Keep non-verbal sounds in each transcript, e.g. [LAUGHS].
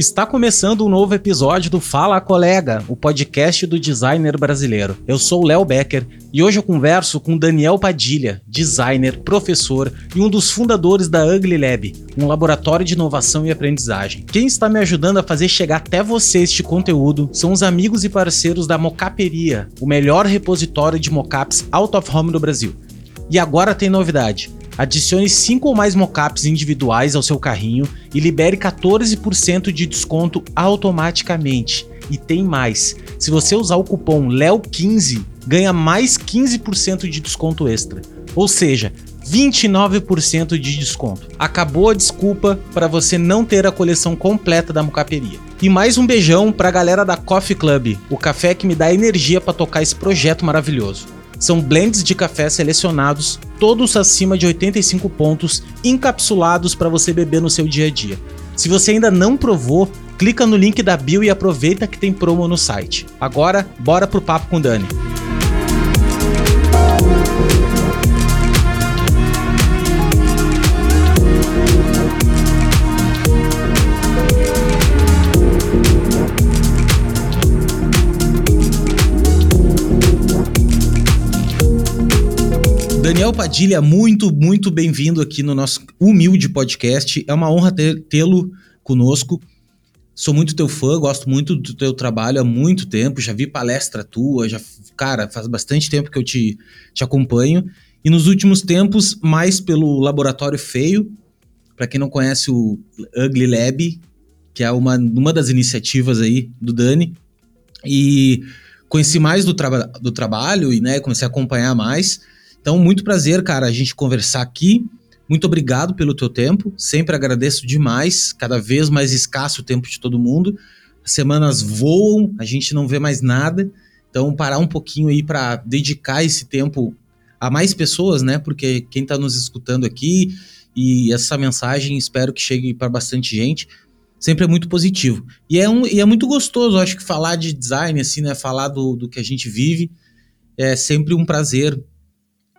Está começando um novo episódio do Fala Colega, o podcast do designer brasileiro. Eu sou o Léo Becker e hoje eu converso com Daniel Padilha, designer, professor e um dos fundadores da Ugly Lab, um laboratório de inovação e aprendizagem. Quem está me ajudando a fazer chegar até você este conteúdo são os amigos e parceiros da Mocaperia, o melhor repositório de mocaps out of home do Brasil. E agora tem novidade. Adicione 5 ou mais mockups individuais ao seu carrinho e libere 14% de desconto automaticamente. E tem mais. Se você usar o cupom LEO15, ganha mais 15% de desconto extra. Ou seja, 29% de desconto. Acabou a desculpa para você não ter a coleção completa da Mocaperia. E mais um beijão para a galera da Coffee Club, o café que me dá energia para tocar esse projeto maravilhoso. São blends de café selecionados, todos acima de 85 pontos, encapsulados para você beber no seu dia a dia. Se você ainda não provou, clica no link da bio e aproveita que tem promo no site. Agora, bora pro papo com Dani. Daniel Padilha, muito, muito bem-vindo aqui no nosso humilde podcast. É uma honra tê-lo conosco. Sou muito teu fã, gosto muito do teu trabalho há muito tempo. Já vi palestra tua, já, cara, faz bastante tempo que eu te, te acompanho. E nos últimos tempos, mais pelo Laboratório Feio. Para quem não conhece o Ugly Lab, que é uma, uma das iniciativas aí do Dani. E conheci mais do, traba do trabalho e né, comecei a acompanhar mais. Então, muito prazer, cara, a gente conversar aqui. Muito obrigado pelo teu tempo. Sempre agradeço demais. Cada vez mais escasso o tempo de todo mundo. As semanas voam, a gente não vê mais nada. Então, parar um pouquinho aí para dedicar esse tempo a mais pessoas, né? Porque quem está nos escutando aqui e essa mensagem espero que chegue para bastante gente. Sempre é muito positivo. E é, um, e é muito gostoso, acho que falar de design, assim, né? Falar do, do que a gente vive é sempre um prazer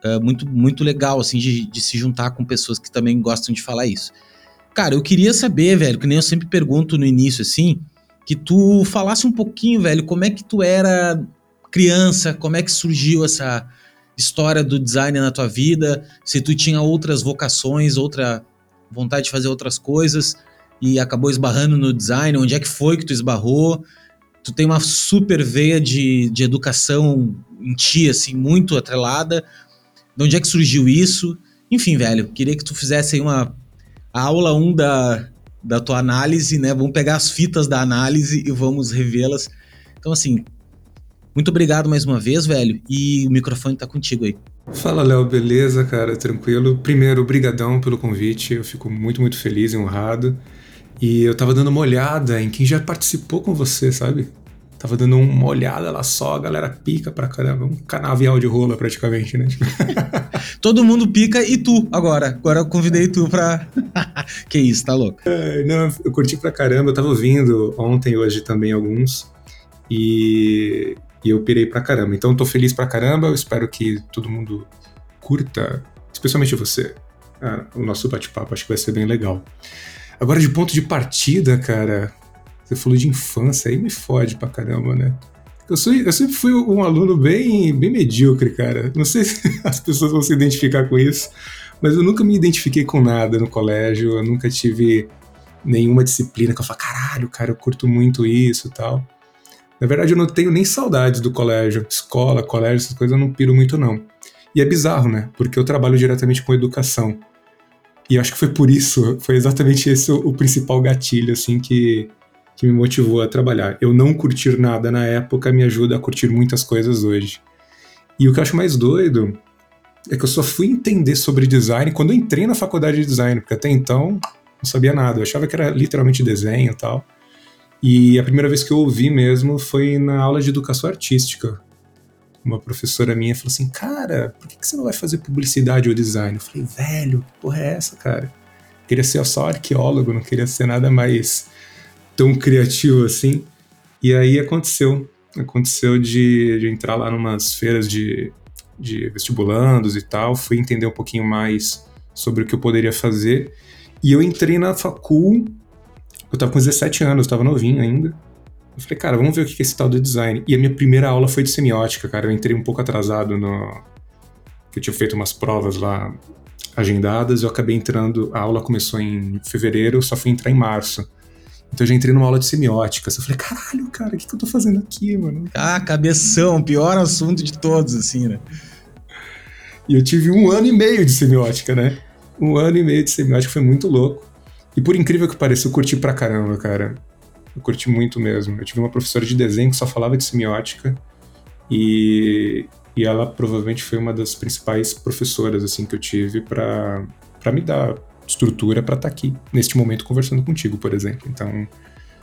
uh, muito, muito legal, assim, de, de se juntar com pessoas que também gostam de falar isso. Cara, eu queria saber, velho, que nem eu sempre pergunto no início, assim, que tu falasse um pouquinho, velho, como é que tu era criança, como é que surgiu essa história do design na tua vida, se tu tinha outras vocações, outra vontade de fazer outras coisas e acabou esbarrando no design, onde é que foi que tu esbarrou? Tu tem uma super veia de, de educação em ti, assim, muito atrelada, de onde é que surgiu isso? Enfim, velho, queria que tu fizesse aí uma aula 1 um da, da tua análise, né? Vamos pegar as fitas da análise e vamos revê-las. Então, assim, muito obrigado mais uma vez, velho, e o microfone tá contigo aí. Fala, Léo, beleza, cara? Tranquilo. Primeiro, brigadão pelo convite. Eu fico muito, muito feliz e honrado. E eu tava dando uma olhada em quem já participou com você, sabe? Tava dando uma olhada lá só, a galera pica pra caramba. Um canavial de rola praticamente, né? [LAUGHS] Todo mundo pica e tu agora. Agora eu convidei tu pra. [LAUGHS] que isso, tá louco? É, não, eu curti pra caramba. Eu tava ouvindo ontem e hoje também alguns. E, e eu pirei pra caramba. Então eu tô feliz pra caramba. Eu espero que todo mundo curta, especialmente você, ah, o nosso bate-papo. Acho que vai ser bem legal. Agora, de ponto de partida, cara, você falou de infância, aí me fode pra caramba, né? Eu, sou, eu sempre fui um aluno bem, bem medíocre, cara. Não sei se [LAUGHS] as pessoas vão se identificar com isso, mas eu nunca me identifiquei com nada no colégio, eu nunca tive nenhuma disciplina que eu falo, caralho, cara, eu curto muito isso e tal. Na verdade, eu não tenho nem saudades do colégio. Escola, colégio, essas coisas eu não piro muito, não. E é bizarro, né? Porque eu trabalho diretamente com educação. E acho que foi por isso, foi exatamente esse o, o principal gatilho, assim, que, que me motivou a trabalhar. Eu não curtir nada na época me ajuda a curtir muitas coisas hoje. E o que eu acho mais doido é que eu só fui entender sobre design quando eu entrei na faculdade de design, porque até então não sabia nada. Eu achava que era literalmente desenho e tal. E a primeira vez que eu ouvi mesmo foi na aula de educação artística. Uma professora minha falou assim: Cara, por que você não vai fazer publicidade ou design? Eu falei: Velho, que porra é essa, cara? Eu queria ser só arqueólogo, não queria ser nada mais tão criativo assim. E aí aconteceu. Aconteceu de, de entrar lá numas feiras de, de vestibulandos e tal, fui entender um pouquinho mais sobre o que eu poderia fazer. E eu entrei na facul eu tava com 17 anos, tava novinho ainda. Eu falei, cara, vamos ver o que é esse tal do design. E a minha primeira aula foi de semiótica, cara. Eu entrei um pouco atrasado no. que eu tinha feito umas provas lá agendadas. Eu acabei entrando. A aula começou em fevereiro, eu só fui entrar em março. Então eu já entrei numa aula de semiótica. Eu falei, caralho, cara, o que, que eu tô fazendo aqui, mano? Ah, cabeção, pior assunto de todos, assim, né? E eu tive um ano e meio de semiótica, né? Um ano e meio de semiótica foi muito louco. E por incrível que pareça, eu curti pra caramba, cara. Eu curti muito mesmo. Eu tive uma professora de desenho que só falava de semiótica. E, e ela provavelmente foi uma das principais professoras assim que eu tive para me dar estrutura para estar tá aqui neste momento conversando contigo, por exemplo. Então,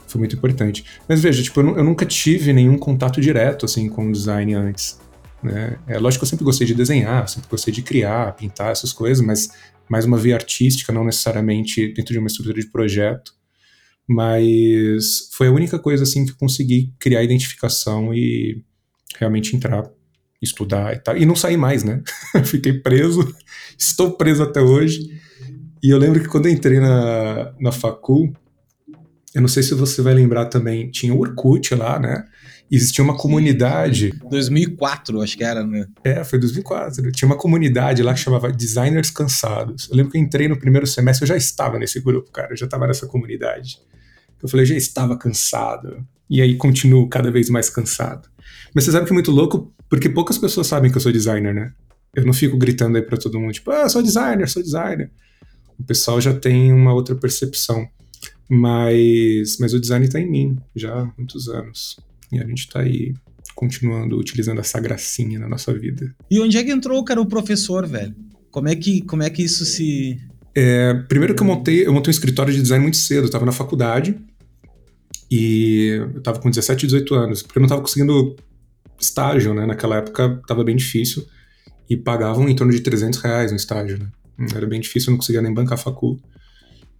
foi muito importante. Mas veja, tipo, eu, eu nunca tive nenhum contato direto assim com o design antes. Né? É lógico que eu sempre gostei de desenhar, sempre gostei de criar, pintar essas coisas, mas mais uma via artística, não necessariamente dentro de uma estrutura de projeto. Mas foi a única coisa assim que eu consegui criar identificação e realmente entrar, estudar e tal. E não saí mais, né? [LAUGHS] Fiquei preso, [LAUGHS] estou preso até hoje. E eu lembro que quando eu entrei na, na facul, eu não sei se você vai lembrar também, tinha o Orkut lá, né? Existia uma comunidade. 2004, acho que era, né? É, foi 2004. Tinha uma comunidade lá que chamava Designers Cansados. Eu lembro que eu entrei no primeiro semestre, eu já estava nesse grupo, cara, eu já estava nessa comunidade. Eu falei, já estava cansado. E aí continuo cada vez mais cansado. Mas você sabe que é muito louco, porque poucas pessoas sabem que eu sou designer, né? Eu não fico gritando aí pra todo mundo, tipo, ah, sou designer, sou designer o pessoal já tem uma outra percepção. Mas, mas o design está em mim já há muitos anos. E a gente está aí continuando utilizando essa gracinha na nossa vida. E onde é que entrou, cara, o professor, velho? Como é que, como é que isso se. É, primeiro que eu montei, eu montei um escritório de design muito cedo, eu estava na faculdade e eu estava com 17, 18 anos, porque eu não estava conseguindo estágio, né? Naquela época estava bem difícil e pagavam em torno de 300 reais no estágio, né? Era bem difícil, eu não conseguia nem bancar a facul.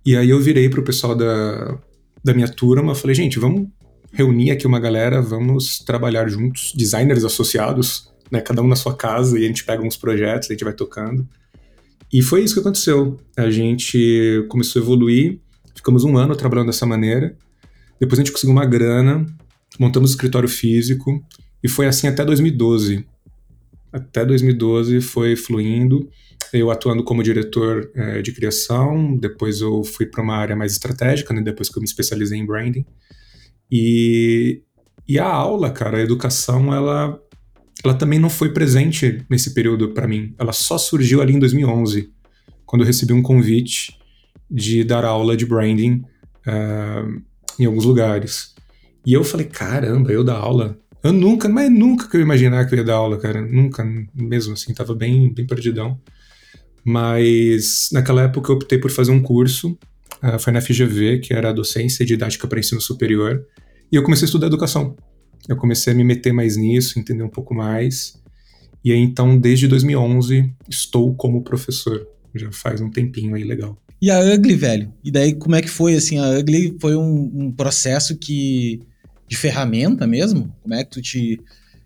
E aí eu virei pro pessoal da, da minha turma, falei, gente, vamos reunir aqui uma galera, vamos trabalhar juntos, designers associados, né, cada um na sua casa, e a gente pega uns projetos, a gente vai tocando. E foi isso que aconteceu. A gente começou a evoluir, ficamos um ano trabalhando dessa maneira, depois a gente conseguiu uma grana, montamos um escritório físico, e foi assim até 2012. Até 2012 foi fluindo, eu atuando como diretor é, de criação, depois eu fui para uma área mais estratégica, né, depois que eu me especializei em branding. E, e a aula, cara, a educação, ela, ela também não foi presente nesse período para mim. Ela só surgiu ali em 2011, quando eu recebi um convite de dar aula de branding uh, em alguns lugares. E eu falei, caramba, eu dar aula? Eu nunca, mas nunca que eu imaginar que eu ia dar aula, cara. Nunca, mesmo assim, tava bem, bem perdidão. Mas naquela época eu optei por fazer um curso, uh, foi na FGV, que era docência e didática para ensino superior, e eu comecei a estudar educação. Eu comecei a me meter mais nisso, entender um pouco mais. E aí então, desde 2011, estou como professor. Já faz um tempinho aí legal. E a Ugly, velho? E daí como é que foi assim? A Ugly foi um, um processo que de ferramenta mesmo? Como é que tu te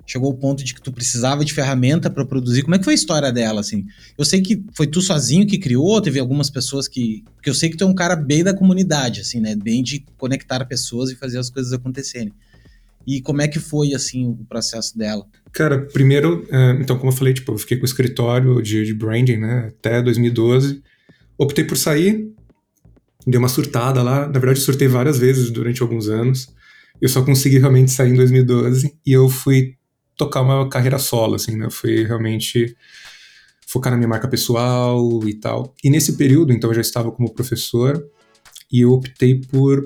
chegou ao ponto de que tu precisava de ferramenta para produzir. Como é que foi a história dela, assim? Eu sei que foi tu sozinho que criou, teve algumas pessoas que... Porque eu sei que tu é um cara bem da comunidade, assim, né? Bem de conectar pessoas e fazer as coisas acontecerem. E como é que foi, assim, o processo dela? Cara, primeiro, é, então, como eu falei, tipo, eu fiquei com o escritório de, de branding, né, até 2012. Optei por sair, dei uma surtada lá. Na verdade, surtei várias vezes durante alguns anos. Eu só consegui realmente sair em 2012 e eu fui tocar uma carreira solo, assim, né? Foi realmente focar na minha marca pessoal e tal. E nesse período, então, eu já estava como professor e eu optei por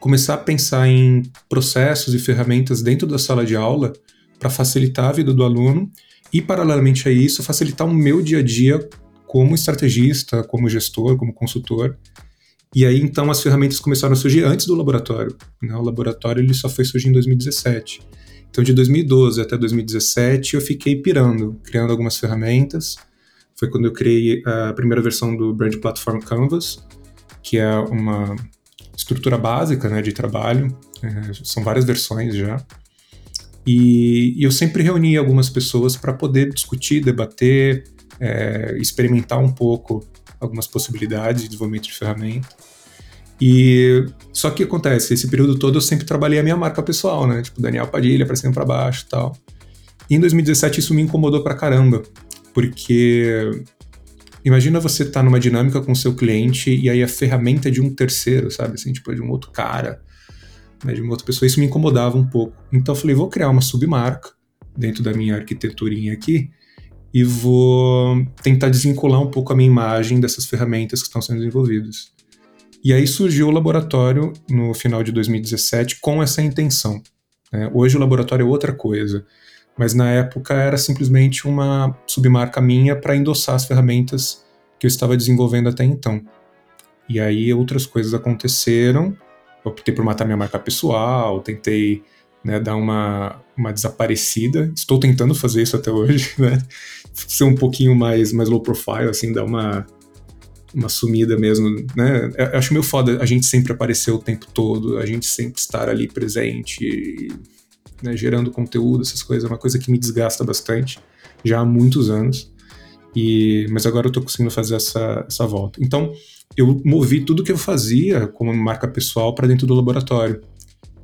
começar a pensar em processos e ferramentas dentro da sala de aula para facilitar a vida do aluno e, paralelamente a isso, facilitar o meu dia a dia como estrategista, como gestor, como consultor. E aí, então, as ferramentas começaram a surgir antes do laboratório. Né? O laboratório ele só foi surgir em 2017. Então, de 2012 até 2017, eu fiquei pirando, criando algumas ferramentas. Foi quando eu criei a primeira versão do Brand Platform Canvas, que é uma estrutura básica né, de trabalho. É, são várias versões já. E, e eu sempre reuni algumas pessoas para poder discutir, debater, é, experimentar um pouco algumas possibilidades de desenvolvimento de ferramenta. E só que acontece, esse período todo eu sempre trabalhei a minha marca pessoal, né? Tipo, Daniel Padilha, pra cima pra baixo e tal. E em 2017 isso me incomodou pra caramba, porque imagina você estar tá numa dinâmica com o seu cliente e aí a ferramenta é de um terceiro, sabe? Assim, tipo, de um outro cara, né? de uma outra pessoa. Isso me incomodava um pouco. Então eu falei, vou criar uma submarca dentro da minha arquiteturinha aqui e vou tentar desvincular um pouco a minha imagem dessas ferramentas que estão sendo desenvolvidas. E aí surgiu o laboratório no final de 2017 com essa intenção. Né? Hoje o laboratório é outra coisa, mas na época era simplesmente uma submarca minha para endossar as ferramentas que eu estava desenvolvendo até então. E aí outras coisas aconteceram. Eu optei por matar minha marca pessoal, tentei né, dar uma, uma desaparecida. Estou tentando fazer isso até hoje, [LAUGHS] né? Ser um pouquinho mais, mais low profile, assim, dar uma, uma sumida mesmo, né? Eu acho meio foda a gente sempre aparecer o tempo todo, a gente sempre estar ali presente, né, gerando conteúdo, essas coisas, é uma coisa que me desgasta bastante, já há muitos anos. E, mas agora eu tô conseguindo fazer essa, essa volta. Então, eu movi tudo que eu fazia como marca pessoal para dentro do laboratório.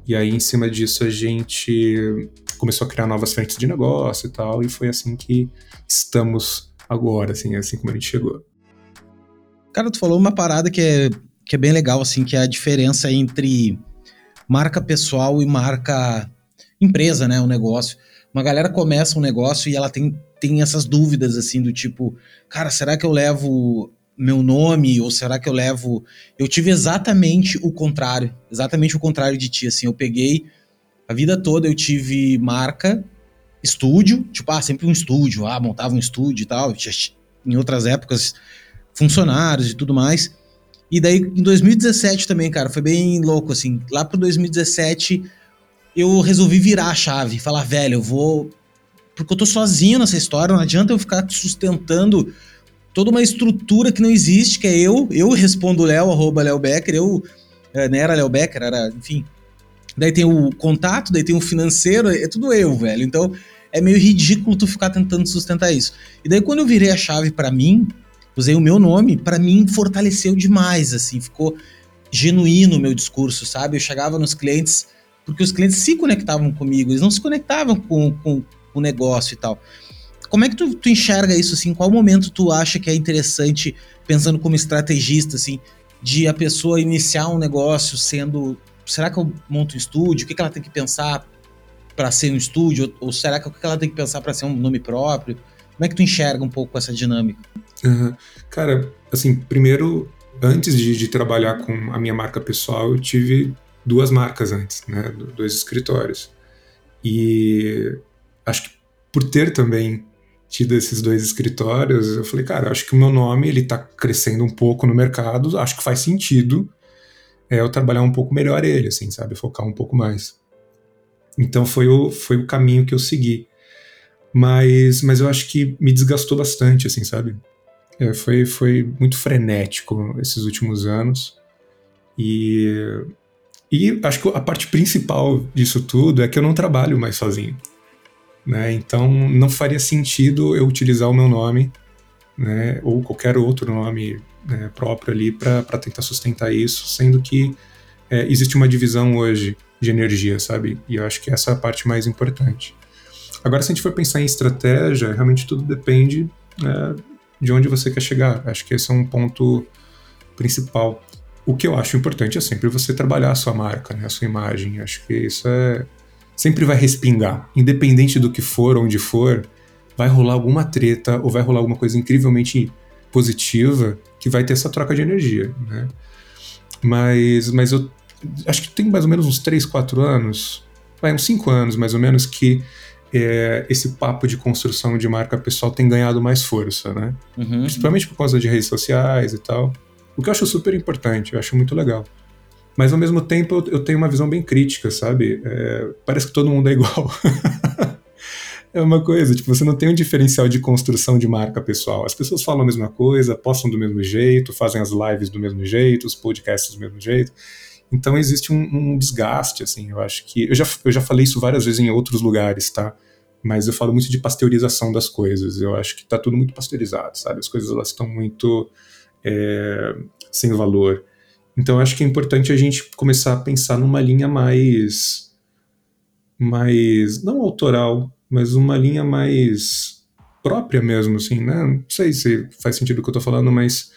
E aí, em cima disso, a gente começou a criar novas frentes de negócio e tal, e foi assim que estamos agora, assim, assim como a gente chegou. Cara, tu falou uma parada que é, que é bem legal, assim, que é a diferença entre marca pessoal e marca empresa, né? O negócio. Uma galera começa um negócio e ela tem, tem essas dúvidas, assim, do tipo, cara, será que eu levo meu nome ou será que eu levo. Eu tive exatamente o contrário, exatamente o contrário de ti, assim. Eu peguei a vida toda, eu tive marca, estúdio, tipo, ah, sempre um estúdio, ah, montava um estúdio e tal. Em outras épocas funcionários e tudo mais. E daí em 2017 também, cara, foi bem louco assim. Lá pro 2017 eu resolvi virar a chave, falar, velho, eu vou porque eu tô sozinho nessa história, não adianta eu ficar sustentando toda uma estrutura que não existe, que é eu, eu respondo Léo, arroba Léo Becker, eu é, não era Léo Becker, era, enfim. Daí tem o contato, daí tem o financeiro, é tudo eu, velho. Então é meio ridículo tu ficar tentando sustentar isso. E daí quando eu virei a chave para mim, usei o meu nome, para mim fortaleceu demais, assim, ficou genuíno o meu discurso, sabe? Eu chegava nos clientes, porque os clientes se conectavam comigo, eles não se conectavam com, com, com o negócio e tal. Como é que tu, tu enxerga isso, assim? Qual momento tu acha que é interessante, pensando como estrategista, assim, de a pessoa iniciar um negócio sendo. Será que eu monto um estúdio? O que, que ela tem que pensar para ser um estúdio? Ou será que o que ela tem que pensar para ser um nome próprio? Como é que tu enxerga um pouco essa dinâmica? Uhum. Cara, assim, primeiro, antes de, de, trabalhar com a minha marca pessoal, eu tive duas marcas antes, né? Dois escritórios. E acho que por ter também tido esses dois escritórios, eu falei, cara, acho que o meu nome ele tá crescendo um pouco no mercado, acho que faz sentido é, eu trabalhar um pouco melhor ele, assim, sabe? Focar um pouco mais. Então foi o, foi o caminho que eu segui. Mas, mas eu acho que me desgastou bastante, assim, sabe? É, foi, foi muito frenético esses últimos anos. E, e acho que a parte principal disso tudo é que eu não trabalho mais sozinho. Né? Então não faria sentido eu utilizar o meu nome né? ou qualquer outro nome né, próprio ali para tentar sustentar isso, sendo que é, existe uma divisão hoje de energia, sabe? E eu acho que essa é a parte mais importante. Agora, se a gente for pensar em estratégia, realmente tudo depende é, de onde você quer chegar. Acho que esse é um ponto principal. O que eu acho importante é sempre você trabalhar a sua marca, né, a sua imagem. Acho que isso é sempre vai respingar, independente do que for, onde for, vai rolar alguma treta ou vai rolar alguma coisa incrivelmente positiva que vai ter essa troca de energia, né? Mas, mas eu acho que tem mais ou menos uns 3, 4 anos, vai uns 5 anos mais ou menos que é, esse papo de construção de marca pessoal tem ganhado mais força, né? Uhum. Principalmente por causa de redes sociais e tal. O que eu acho super importante, eu acho muito legal. Mas ao mesmo tempo eu, eu tenho uma visão bem crítica, sabe? É, parece que todo mundo é igual. [LAUGHS] é uma coisa, tipo, você não tem um diferencial de construção de marca pessoal. As pessoas falam a mesma coisa, postam do mesmo jeito, fazem as lives do mesmo jeito, os podcasts do mesmo jeito. Então existe um, um, desgaste, assim, eu acho que. Eu já, eu já falei isso várias vezes em outros lugares, tá? Mas eu falo muito de pasteurização das coisas. Eu acho que tá tudo muito pasteurizado, sabe? As coisas elas estão muito é, sem valor. Então acho que é importante a gente começar a pensar numa linha mais mais não autoral, mas uma linha mais própria mesmo, assim, né? Não sei se faz sentido o que eu tô falando, mas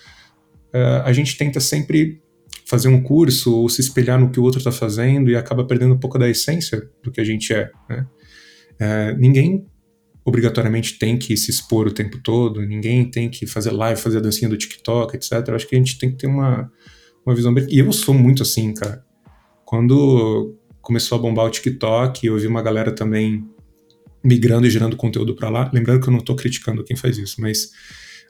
uh, a gente tenta sempre fazer um curso ou se espelhar no que o outro está fazendo e acaba perdendo um pouco da essência do que a gente é, né? Uh, ninguém obrigatoriamente tem que se expor o tempo todo, ninguém tem que fazer live, fazer a dancinha do TikTok, etc. Eu acho que a gente tem que ter uma, uma visão. E eu sou muito assim, cara. Quando começou a bombar o TikTok, eu vi uma galera também migrando e gerando conteúdo para lá. Lembrando que eu não tô criticando quem faz isso, mas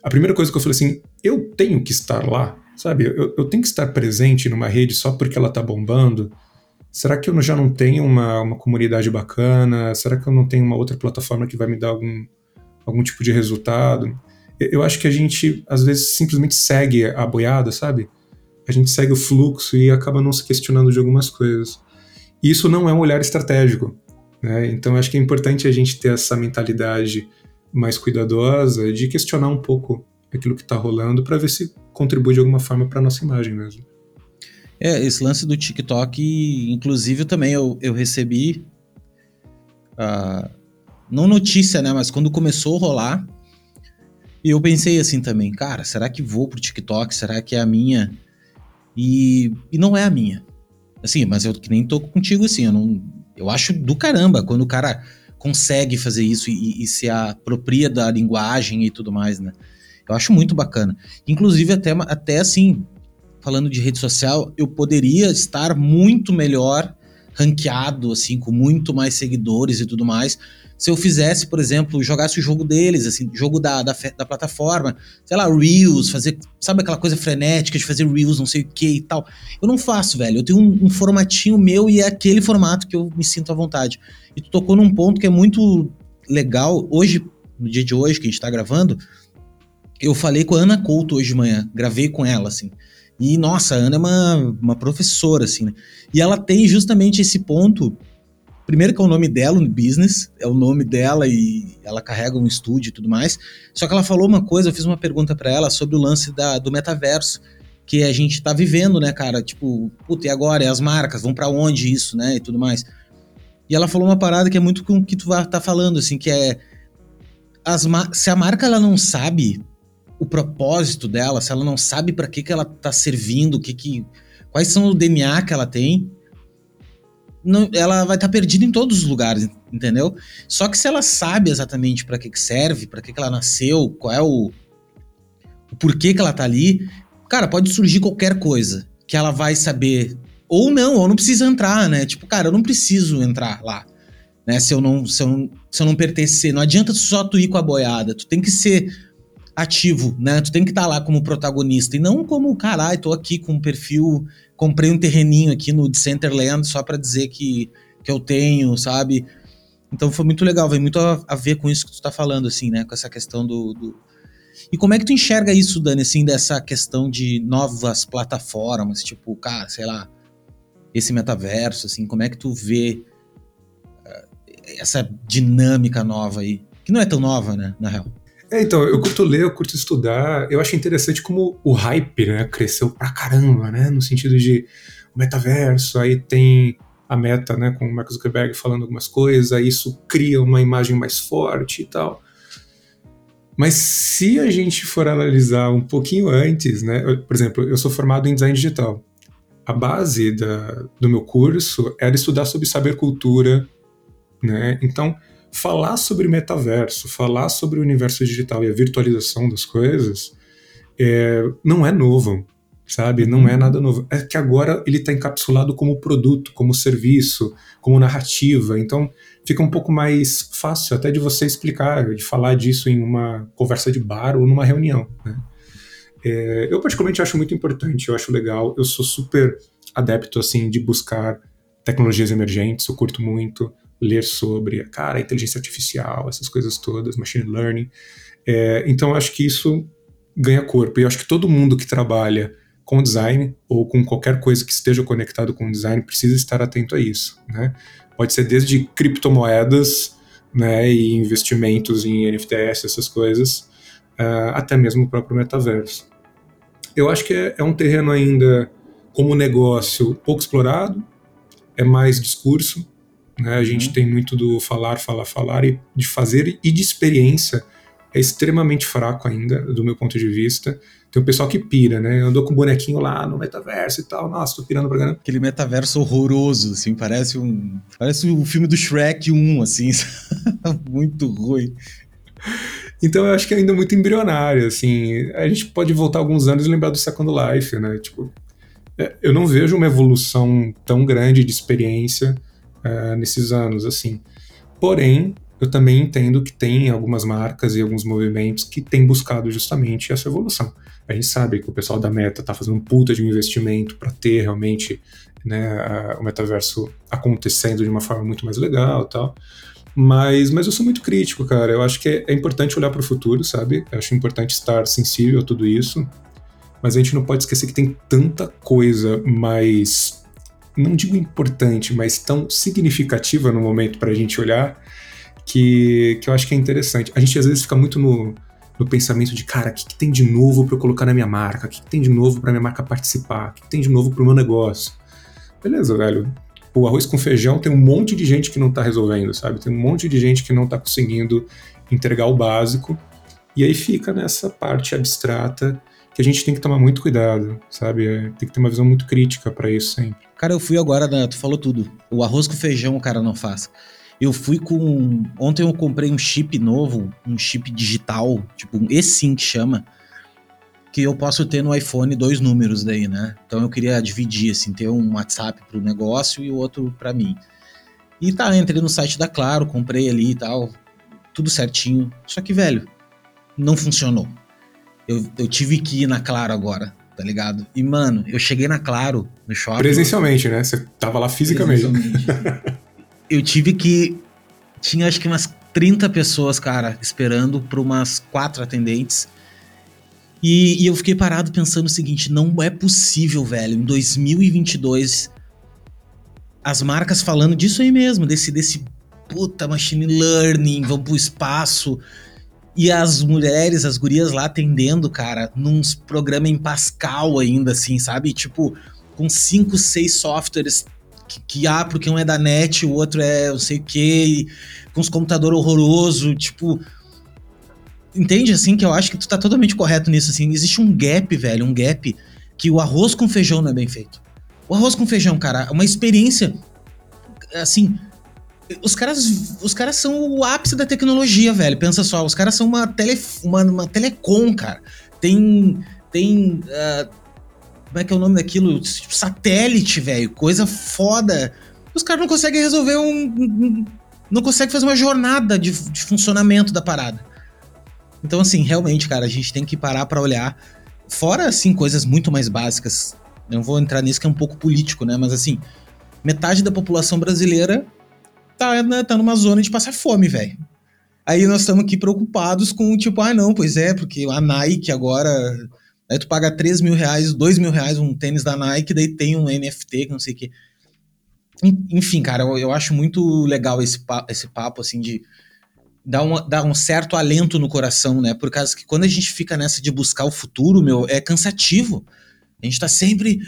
a primeira coisa que eu falei assim, eu tenho que estar lá, sabe? Eu, eu tenho que estar presente numa rede só porque ela tá bombando. Será que eu já não tenho uma, uma comunidade bacana? Será que eu não tenho uma outra plataforma que vai me dar algum, algum tipo de resultado? Eu acho que a gente, às vezes, simplesmente segue a boiada, sabe? A gente segue o fluxo e acaba não se questionando de algumas coisas. Isso não é um olhar estratégico. Né? Então acho que é importante a gente ter essa mentalidade mais cuidadosa de questionar um pouco aquilo que está rolando para ver se contribui de alguma forma para nossa imagem mesmo. É, esse lance do TikTok, inclusive também eu, eu recebi, uh, não notícia, né, mas quando começou a rolar, e eu pensei assim também, cara, será que vou pro TikTok? Será que é a minha? E, e não é a minha. Assim, mas eu que nem tô contigo assim, eu não. Eu acho do caramba quando o cara consegue fazer isso e, e se apropria da linguagem e tudo mais, né? Eu acho muito bacana. Inclusive, até, até assim, falando de rede social, eu poderia estar muito melhor ranqueado, assim, com muito mais seguidores e tudo mais, se eu fizesse, por exemplo, jogasse o jogo deles, assim, jogo da, da, da, plataforma, sei lá, Reels, fazer, sabe aquela coisa frenética de fazer Reels, não sei o que e tal. Eu não faço, velho. Eu tenho um, um, formatinho meu e é aquele formato que eu me sinto à vontade. E tu tocou num ponto que é muito legal. Hoje, no dia de hoje que a gente tá gravando, eu falei com a Ana Couto hoje de manhã, gravei com ela, assim. E, nossa, a Ana é uma, uma professora, assim, né? E ela tem justamente esse ponto Primeiro que é o nome dela no business, é o nome dela e ela carrega um estúdio e tudo mais. Só que ela falou uma coisa, eu fiz uma pergunta para ela sobre o lance da, do metaverso que a gente tá vivendo, né, cara? Tipo, puta, e agora? E as marcas? Vão para onde isso, né? E tudo mais. E ela falou uma parada que é muito com o que tu tá falando, assim, que é. As se a marca ela não sabe o propósito dela, se ela não sabe para que, que ela tá servindo, o que que. Quais são o DNA que ela tem, não, ela vai estar tá perdida em todos os lugares, entendeu? Só que se ela sabe exatamente para que, que serve, para que, que ela nasceu, qual é o, o porquê que ela tá ali, cara, pode surgir qualquer coisa que ela vai saber. Ou não, ou não precisa entrar, né? Tipo, cara, eu não preciso entrar lá. Né, se eu não se eu se eu não pertencer, não adianta só tu ir com a boiada, tu tem que ser ativo, né? Tu tem que estar tá lá como protagonista e não como, caralho, tô aqui com um perfil comprei um terreninho aqui no Centerland só para dizer que, que eu tenho, sabe? Então foi muito legal, vem muito a, a, ver com isso que tu tá falando, assim, né? Com essa questão do, do, E como é que tu enxerga isso, Dani, assim, dessa questão de novas plataformas, tipo, cara, sei lá, esse metaverso, assim, como é que tu vê uh, essa dinâmica nova aí? Que não é tão nova, né, na real. É, então, eu curto ler, eu curto estudar. Eu acho interessante como o hype, né, cresceu pra caramba, né, no sentido de metaverso, aí tem a meta, né, com o Mark Zuckerberg falando algumas coisas, aí isso cria uma imagem mais forte e tal. Mas se a gente for analisar um pouquinho antes, né, eu, por exemplo, eu sou formado em design digital. A base da, do meu curso era estudar sobre saber cultura, né? Então, falar sobre metaverso, falar sobre o universo digital e a virtualização das coisas é, não é novo, sabe? Não é uhum. nada novo. É que agora ele está encapsulado como produto, como serviço, como narrativa. Então fica um pouco mais fácil até de você explicar, de falar disso em uma conversa de bar ou numa reunião. Né? É, eu particularmente acho muito importante, eu acho legal. Eu sou super adepto assim de buscar tecnologias emergentes, eu curto muito ler sobre, cara, inteligência artificial, essas coisas todas, machine learning. É, então, acho que isso ganha corpo. E acho que todo mundo que trabalha com design ou com qualquer coisa que esteja conectado com design precisa estar atento a isso, né? Pode ser desde criptomoedas, né, e investimentos em NFTs, essas coisas, uh, até mesmo o próprio metaverso. Eu acho que é, é um terreno ainda como negócio pouco explorado, é mais discurso, né? A gente uhum. tem muito do falar, falar, falar e de fazer e de experiência é extremamente fraco ainda, do meu ponto de vista. Tem um pessoal que pira, né? Andou com o bonequinho lá no metaverso e tal. Nossa, tô pirando pra caramba. Aquele metaverso horroroso, assim, parece um. Parece o um filme do Shrek 1, assim. [LAUGHS] muito ruim. Então eu acho que é ainda muito embrionário, assim. A gente pode voltar alguns anos e lembrar do Second Life, né? Tipo, é, eu não vejo uma evolução tão grande de experiência uh, nesses anos, assim. Porém, eu também entendo que tem algumas marcas e alguns movimentos que têm buscado justamente essa evolução. A gente sabe que o pessoal da Meta está fazendo um puta de um investimento para ter realmente né, o metaverso acontecendo de uma forma muito mais legal tal. Mas, mas eu sou muito crítico, cara. Eu acho que é, é importante olhar para o futuro, sabe? Eu acho importante estar sensível a tudo isso. Mas a gente não pode esquecer que tem tanta coisa mais, não digo importante, mas tão significativa no momento para a gente olhar que, que eu acho que é interessante. A gente às vezes fica muito no, no pensamento de, cara, o que, que tem de novo para eu colocar na minha marca? O que, que tem de novo para minha marca participar? O que, que tem de novo para o meu negócio? Beleza, velho. O arroz com feijão tem um monte de gente que não está resolvendo, sabe? Tem um monte de gente que não está conseguindo entregar o básico. E aí fica nessa parte abstrata que a gente tem que tomar muito cuidado, sabe? Tem que ter uma visão muito crítica para isso sempre. Cara, eu fui agora, né? tu falou tudo. O arroz com feijão o cara não faz. Eu fui com. Ontem eu comprei um chip novo, um chip digital, tipo um eSIM que chama, que eu posso ter no iPhone dois números daí, né? Então eu queria dividir, assim, ter um WhatsApp pro negócio e o outro para mim. E tá, entrei no site da Claro, comprei ali e tal, tudo certinho. Só que, velho, não funcionou. Eu, eu tive que ir na Claro agora, tá ligado? E, mano, eu cheguei na Claro, no shopping. Presencialmente, né? Você tava lá fisicamente. Eu tive que. Tinha acho que umas 30 pessoas, cara, esperando por umas quatro atendentes. E, e, eu fiquei parado pensando o seguinte: não é possível, velho, em 2022, as marcas falando disso aí mesmo, desse, desse puta machine learning, vão pro espaço. E as mulheres, as gurias lá atendendo, cara, num programa em Pascal ainda, assim, sabe? Tipo, com cinco, seis softwares que, que ah, porque um é da net, o outro é não sei o que, com os computadores horroroso, tipo. Entende assim que eu acho que tu tá totalmente correto nisso, assim. Existe um gap, velho, um gap que o arroz com feijão não é bem feito. O arroz com feijão, cara, é uma experiência assim, os caras, os caras são o ápice da tecnologia, velho. Pensa só, os caras são uma, tele, uma, uma telecom, cara. Tem, tem uh, como é que é o nome daquilo? Tipo, satélite, velho. Coisa foda. Os caras não conseguem resolver um. não conseguem fazer uma jornada de, de, funcionamento da parada. Então, assim, realmente, cara, a gente tem que parar para olhar. Fora, assim, coisas muito mais básicas. Eu não vou entrar nisso que é um pouco político, né? Mas, assim, metade da população brasileira tá, né, tá numa zona de passar fome, velho. Aí nós estamos aqui preocupados com, tipo, ah, não, pois é, porque a Nike agora Aí tu paga 3 mil reais, 2 mil reais um tênis da Nike, daí tem um NFT, que não sei o quê. Enfim, cara, eu, eu acho muito legal esse, papo, esse papo, assim, de dar, uma, dar um certo alento no coração, né? Por causa que quando a gente fica nessa de buscar o futuro, meu, é cansativo. A gente tá sempre,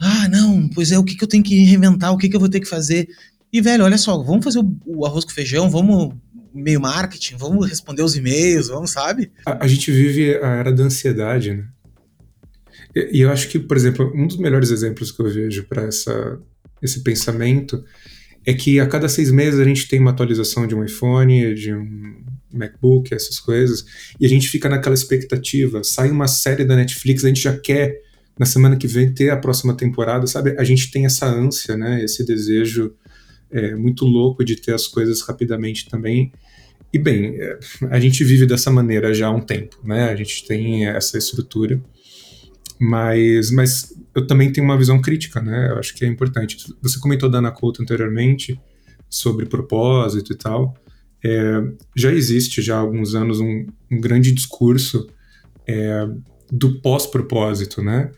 ah, não, pois é, o que, que eu tenho que reinventar, o que, que eu vou ter que fazer. E, velho, olha só, vamos fazer o, o arroz com feijão, vamos meio marketing, vamos responder os e-mails, vamos, sabe? A, a gente vive a era da ansiedade, né? E, eu acho que, por exemplo, um dos melhores exemplos que eu vejo para esse pensamento é que a cada seis meses a gente tem uma atualização de um iPhone, de um MacBook, essas coisas, e a gente fica naquela expectativa. Sai uma série da Netflix, a gente já quer na semana que vem ter a próxima temporada, sabe? A gente tem essa ânsia, né? Esse desejo é, muito louco de ter as coisas rapidamente também. E bem, é, a gente vive dessa maneira já há um tempo, né? A gente tem essa estrutura. Mas, mas eu também tenho uma visão crítica, né? Eu acho que é importante. Você comentou da Ana Couto anteriormente sobre propósito e tal. É, já existe já há alguns anos um, um grande discurso é, do pós-propósito, né?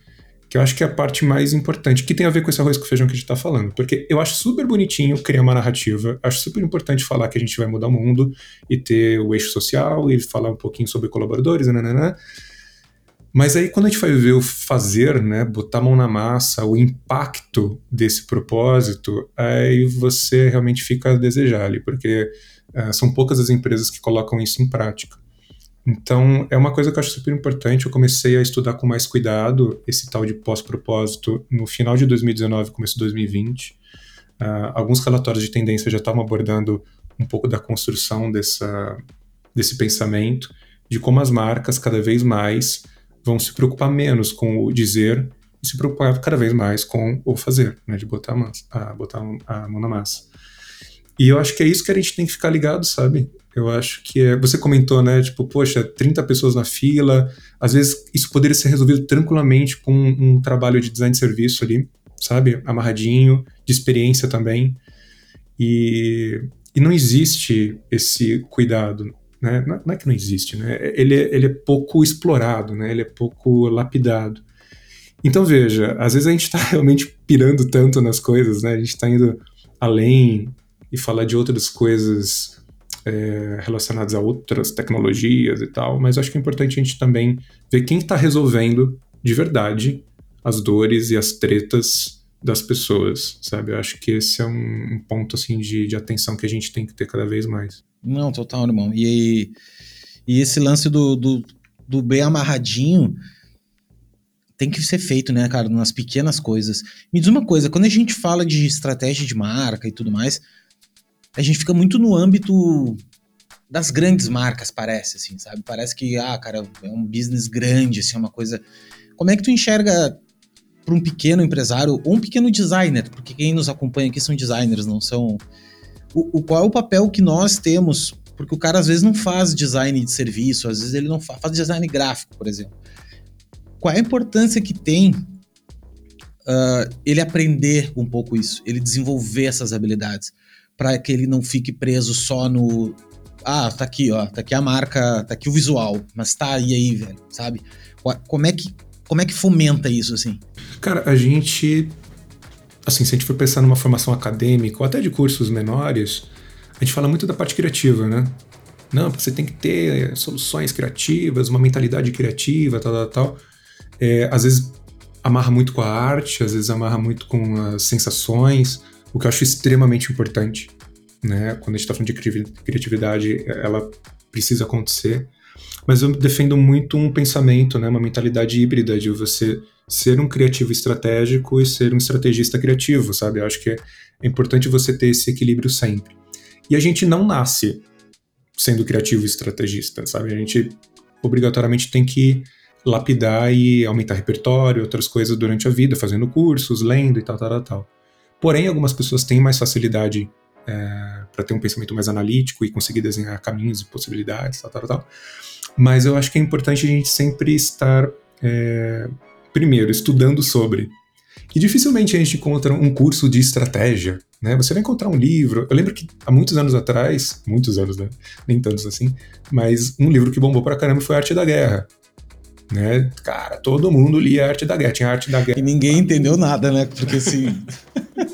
Que eu acho que é a parte mais importante, que tem a ver com esse arroz com feijão que a gente está falando. Porque eu acho super bonitinho criar uma narrativa, acho super importante falar que a gente vai mudar o mundo e ter o eixo social e falar um pouquinho sobre colaboradores, né Mas aí quando a gente vai ver o fazer, né, botar a mão na massa, o impacto desse propósito, aí você realmente fica a desejar ali, porque uh, são poucas as empresas que colocam isso em prática. Então, é uma coisa que eu acho super importante. Eu comecei a estudar com mais cuidado esse tal de pós-propósito no final de 2019, começo de 2020. Uh, ah, alguns relatórios de tendência já estavam abordando um pouco da construção dessa, desse pensamento, de como as marcas cada vez mais vão se preocupar menos com o dizer e se preocupar cada vez mais com o fazer, né, de botar a, massa, a, botar a mão na massa. E eu acho que é isso que a gente tem que ficar ligado, sabe? Eu acho que é. Você comentou, né? Tipo, poxa, 30 pessoas na fila. Às vezes isso poderia ser resolvido tranquilamente com um, um trabalho de design de serviço ali, sabe? Amarradinho, de experiência também. E, e não existe esse cuidado, né? Não é que não existe, né? Ele é, ele é pouco explorado, né? Ele é pouco lapidado. Então veja, às vezes a gente está [LAUGHS] realmente pirando tanto nas coisas, né? A gente está indo além e falar de outras coisas é, a outras tecnologias e tal, mas acho que é importante a gente também ver quem está resolvendo de verdade as dores e as tretas das pessoas, sabe? Eu acho que esse é um, um ponto assim de, de, atenção que a gente tem que ter cada vez mais. Não, total, irmão. E, e esse lance do, do, do bem amarradinho tem que ser feito, né, cara, nas pequenas coisas. Me diz uma coisa, quando a gente fala de estratégia de marca e tudo mais, a gente fica muito no âmbito das grandes marcas, parece, assim, sabe? Parece que, ah, cara, é um business grande, assim, é uma coisa. Como é que tu enxerga para um pequeno empresário ou um pequeno designer? Porque quem nos acompanha aqui são designers, não são. O, o qual é o papel que nós temos? Porque o cara às vezes não faz design de serviço, às vezes ele não faz, faz design gráfico, por exemplo. Qual é a importância que tem uh, ele aprender um pouco isso, ele desenvolver essas habilidades? Para que ele não fique preso só no ah, tá aqui, ó, tá aqui a marca, tá aqui o visual, mas tá aí aí, velho, sabe? Como é que como é que fomenta isso assim? Cara, a gente assim, se a gente for pensar numa formação acadêmica ou até de cursos menores, a gente fala muito da parte criativa, né? Não, você tem que ter soluções criativas, uma mentalidade criativa, tal, tal, tal. É, às vezes amarra muito com a arte, às vezes amarra muito com as sensações o que eu acho extremamente importante, né? Quando a gente está falando de criatividade, ela precisa acontecer. Mas eu defendo muito um pensamento, né, uma mentalidade híbrida de você ser um criativo estratégico e ser um estrategista criativo, sabe? Eu acho que é, é importante você ter esse equilíbrio sempre. E a gente não nasce sendo criativo e estrategista, sabe? A gente obrigatoriamente tem que lapidar e aumentar repertório, outras coisas durante a vida, fazendo cursos, lendo e tal, tal, tal. Porém, algumas pessoas têm mais facilidade é, para ter um pensamento mais analítico e conseguir desenhar caminhos e possibilidades, tal, tal, tal. Mas eu acho que é importante a gente sempre estar, é, primeiro, estudando sobre. E dificilmente a gente encontra um curso de estratégia, né? Você vai encontrar um livro. Eu lembro que há muitos anos atrás, muitos anos, né? Nem tantos assim, mas um livro que bombou pra caramba foi Arte da Guerra, né? Cara, todo mundo lia Arte da Guerra, tinha Arte da Guerra. E ninguém entendeu nada, né? Porque assim.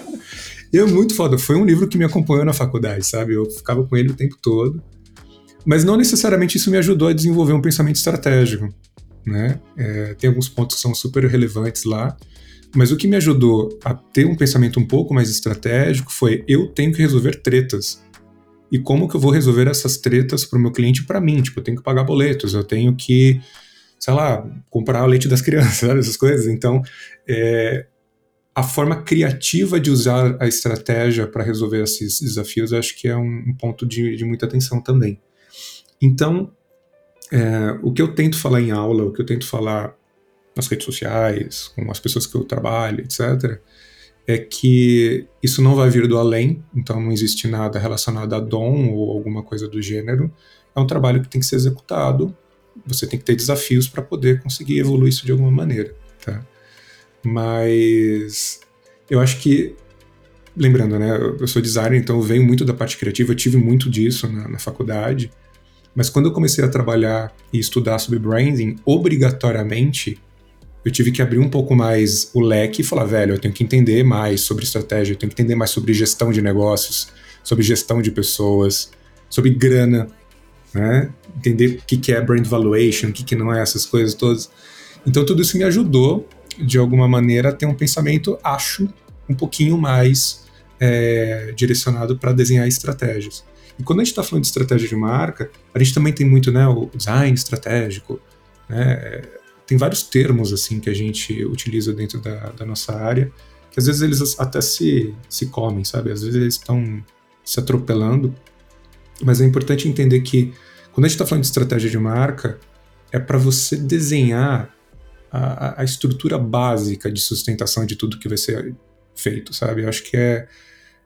[LAUGHS] eu, muito foda. Foi um livro que me acompanhou na faculdade, sabe? Eu ficava com ele o tempo todo. Mas não necessariamente isso me ajudou a desenvolver um pensamento estratégico, né? É, tem alguns pontos que são super relevantes lá. Mas o que me ajudou a ter um pensamento um pouco mais estratégico foi eu tenho que resolver tretas. E como que eu vou resolver essas tretas para o meu cliente e para mim? Tipo, eu tenho que pagar boletos, eu tenho que sei lá, comprar o leite das crianças, [LAUGHS] sabe? essas coisas. Então, é, a forma criativa de usar a estratégia para resolver esses desafios, acho que é um, um ponto de, de, muita atenção também. Então, é, o que eu tento falar em aula, o que eu tento falar nas redes sociais, com as pessoas que eu trabalho, etc., é que isso não vai vir do além, então não existe nada relacionado a dom ou alguma coisa do gênero. É um trabalho que tem que ser executado você tem que ter desafios para poder conseguir evoluir isso de alguma maneira, tá? Mas eu acho que lembrando, né, eu sou designer, então eu venho muito da parte criativa, eu tive muito disso na, na faculdade. Mas quando eu comecei a trabalhar e estudar sobre branding, obrigatoriamente eu tive que abrir um pouco mais o leque e falar, velho, eu tenho que entender mais sobre estratégia, eu tenho que entender mais sobre gestão de negócios, sobre gestão de pessoas, sobre grana, né? Entender o que, é brand valuation, o que, que não é, essas coisas todas. Então tudo isso me ajudou, de alguma maneira, a ter um pensamento, acho, um pouquinho mais é, direcionado para desenhar estratégias. E quando a gente está falando de estratégia de marca, a gente também tem muito né, o design estratégico, né, tem vários termos assim que a gente utiliza dentro da, da nossa área, que às vezes eles até se, se comem, sabe? Às vezes eles estão se atropelando, mas é importante entender que quando a gente está falando de estratégia de marca, é para você desenhar a, a, estrutura básica de sustentação de tudo que vai ser feito, sabe? Eu acho que é,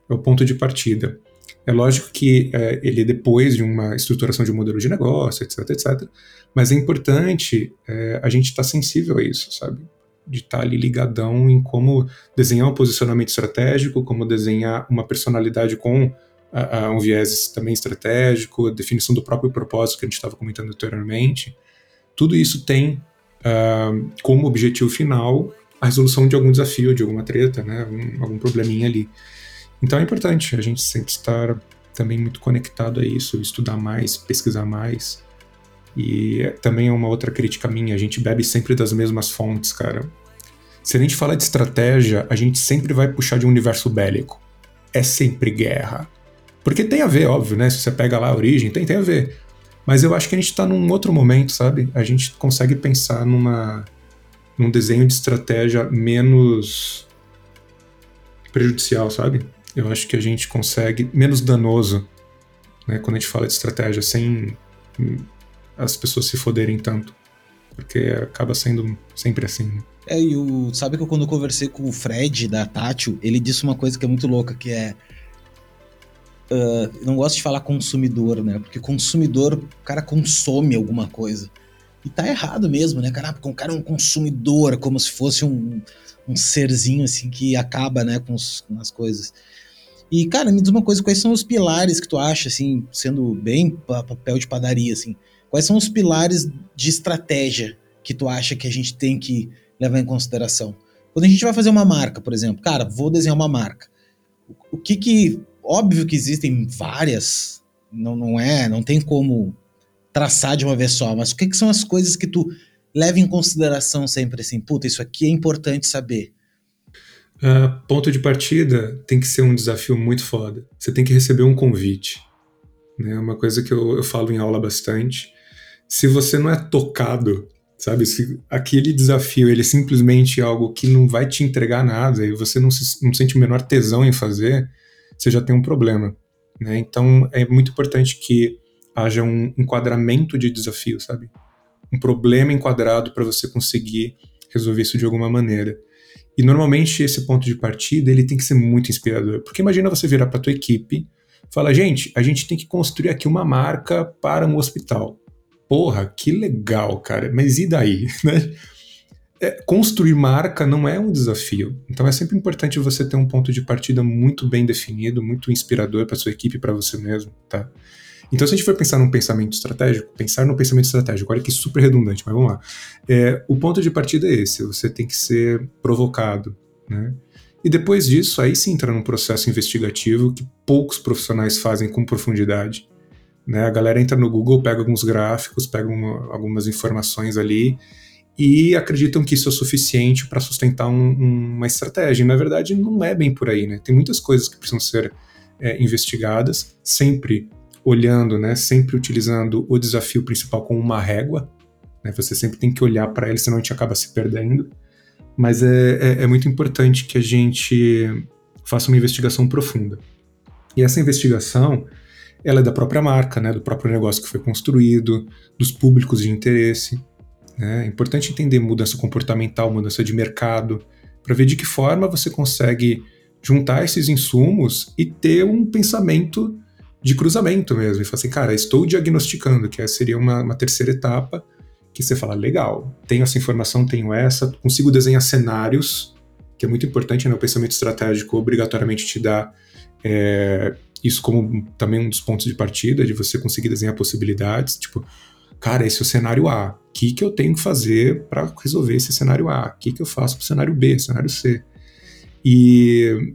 é o ponto de partida. É lógico que é, ele é depois de uma estruturação de um modelo de negócio, etc, etc. Mas é importante é, a gente estar tá sensível a isso, sabe? De estar tá ali ligadão em como desenhar um posicionamento estratégico, como desenhar uma personalidade com a, a um viés também estratégico, a definição do próprio propósito que a gente estava comentando anteriormente. Tudo isso tem uh, como objetivo final a resolução de algum desafio, de alguma treta, né? algum, algum probleminha ali. Então é importante a gente sempre estar também muito conectado a isso, estudar mais, pesquisar mais. E também é uma outra crítica minha, a gente bebe sempre das mesmas fontes, cara. Se a gente fala de estratégia, a gente sempre vai puxar de um universo bélico. É sempre guerra. Porque tem a ver, óbvio, né? Se você pega lá a origem, tem, tem a ver. Mas eu acho que a gente está num outro momento, sabe? A gente consegue pensar numa, num desenho de estratégia menos prejudicial, sabe? Eu acho que a gente consegue menos danoso, né? Quando a gente fala de estratégia, sem as pessoas se foderem tanto. Porque acaba sendo sempre assim. Né? É, e o, sabe que quando eu conversei com o Fred da Tátil, ele disse uma coisa que é muito louca, que é Uh, não gosto de falar consumidor, né? Porque consumidor, o cara consome alguma coisa. E tá errado mesmo, né, cara? Porque um cara é um consumidor, como se fosse um, um serzinho, assim, que acaba, né, com, os, com, as coisas. E, cara, me diz uma coisa, quais são os pilares que tu acha, assim, sendo bem papel de padaria, assim, quais são os pilares de estratégia que tu acha que a gente tem que levar em consideração? Quando a gente vai fazer uma marca, por exemplo, cara, vou desenhar uma marca. O que que Óbvio que existem várias, não, não é, não tem como traçar de uma vez só, mas o que, que são as coisas que tu leva em consideração sempre assim? Puta, isso aqui é importante saber. Uh, ponto de partida tem que ser um desafio muito foda. Você tem que receber um convite. Né? Uma coisa que eu, eu falo em aula bastante. Se você não é tocado, sabe? Se aquele desafio ele é simplesmente algo que não vai te entregar nada e você não, se, não sente o menor tesão em fazer, você já tem um problema. Né? Então é muito importante que haja um enquadramento de desafio, sabe? Um problema enquadrado para você conseguir resolver isso de alguma maneira. E normalmente esse ponto de partida ele tem que ser muito inspirador, porque imagina você virar para tua equipe, fala gente, a gente tem que construir aqui uma marca para um hospital. Porra, que legal, cara. Mas e daí, [LAUGHS] né? É, construir marca não é um desafio. Então é sempre importante você ter um ponto de partida muito bem definido, muito inspirador para sua equipe, para você mesmo, tá? Então, se a gente for pensar num pensamento estratégico, pensar no pensamento estratégico, olha que super redundante, mas vamos lá. É, o ponto de partida é esse: você tem que ser provocado, né? E depois disso, aí sim entra num processo investigativo que poucos profissionais fazem com profundidade. Né? A galera entra no Google, pega alguns gráficos, pega uma, algumas informações ali e acreditam que isso é suficiente para sustentar um, uma estratégia. E, na verdade, não é bem por aí, né? Tem muitas coisas que precisam ser é, investigadas, sempre olhando, né? Sempre utilizando o desafio principal como uma régua. Né? Você sempre tem que olhar para ele, senão a gente acaba se perdendo. Mas é, é, é muito importante que a gente faça uma investigação profunda. E essa investigação, ela é da própria marca, né? Do próprio negócio que foi construído, dos públicos de interesse. Né? É importante entender mudança comportamental, mudança de mercado, para ver de que forma você consegue juntar esses insumos e ter um pensamento de cruzamento mesmo. E falar assim, cara, estou diagnosticando, que seria uma, uma terceira etapa, que você fala, legal, tenho essa informação, tenho essa, consigo desenhar cenários, que é muito importante, né? O pensamento estratégico obrigatoriamente te dá é, isso como também um dos pontos de partida, de você conseguir desenhar possibilidades, tipo, cara, esse é o cenário A. O que, que eu tenho que fazer para resolver esse cenário A? O que, que eu faço para o cenário B, cenário C? E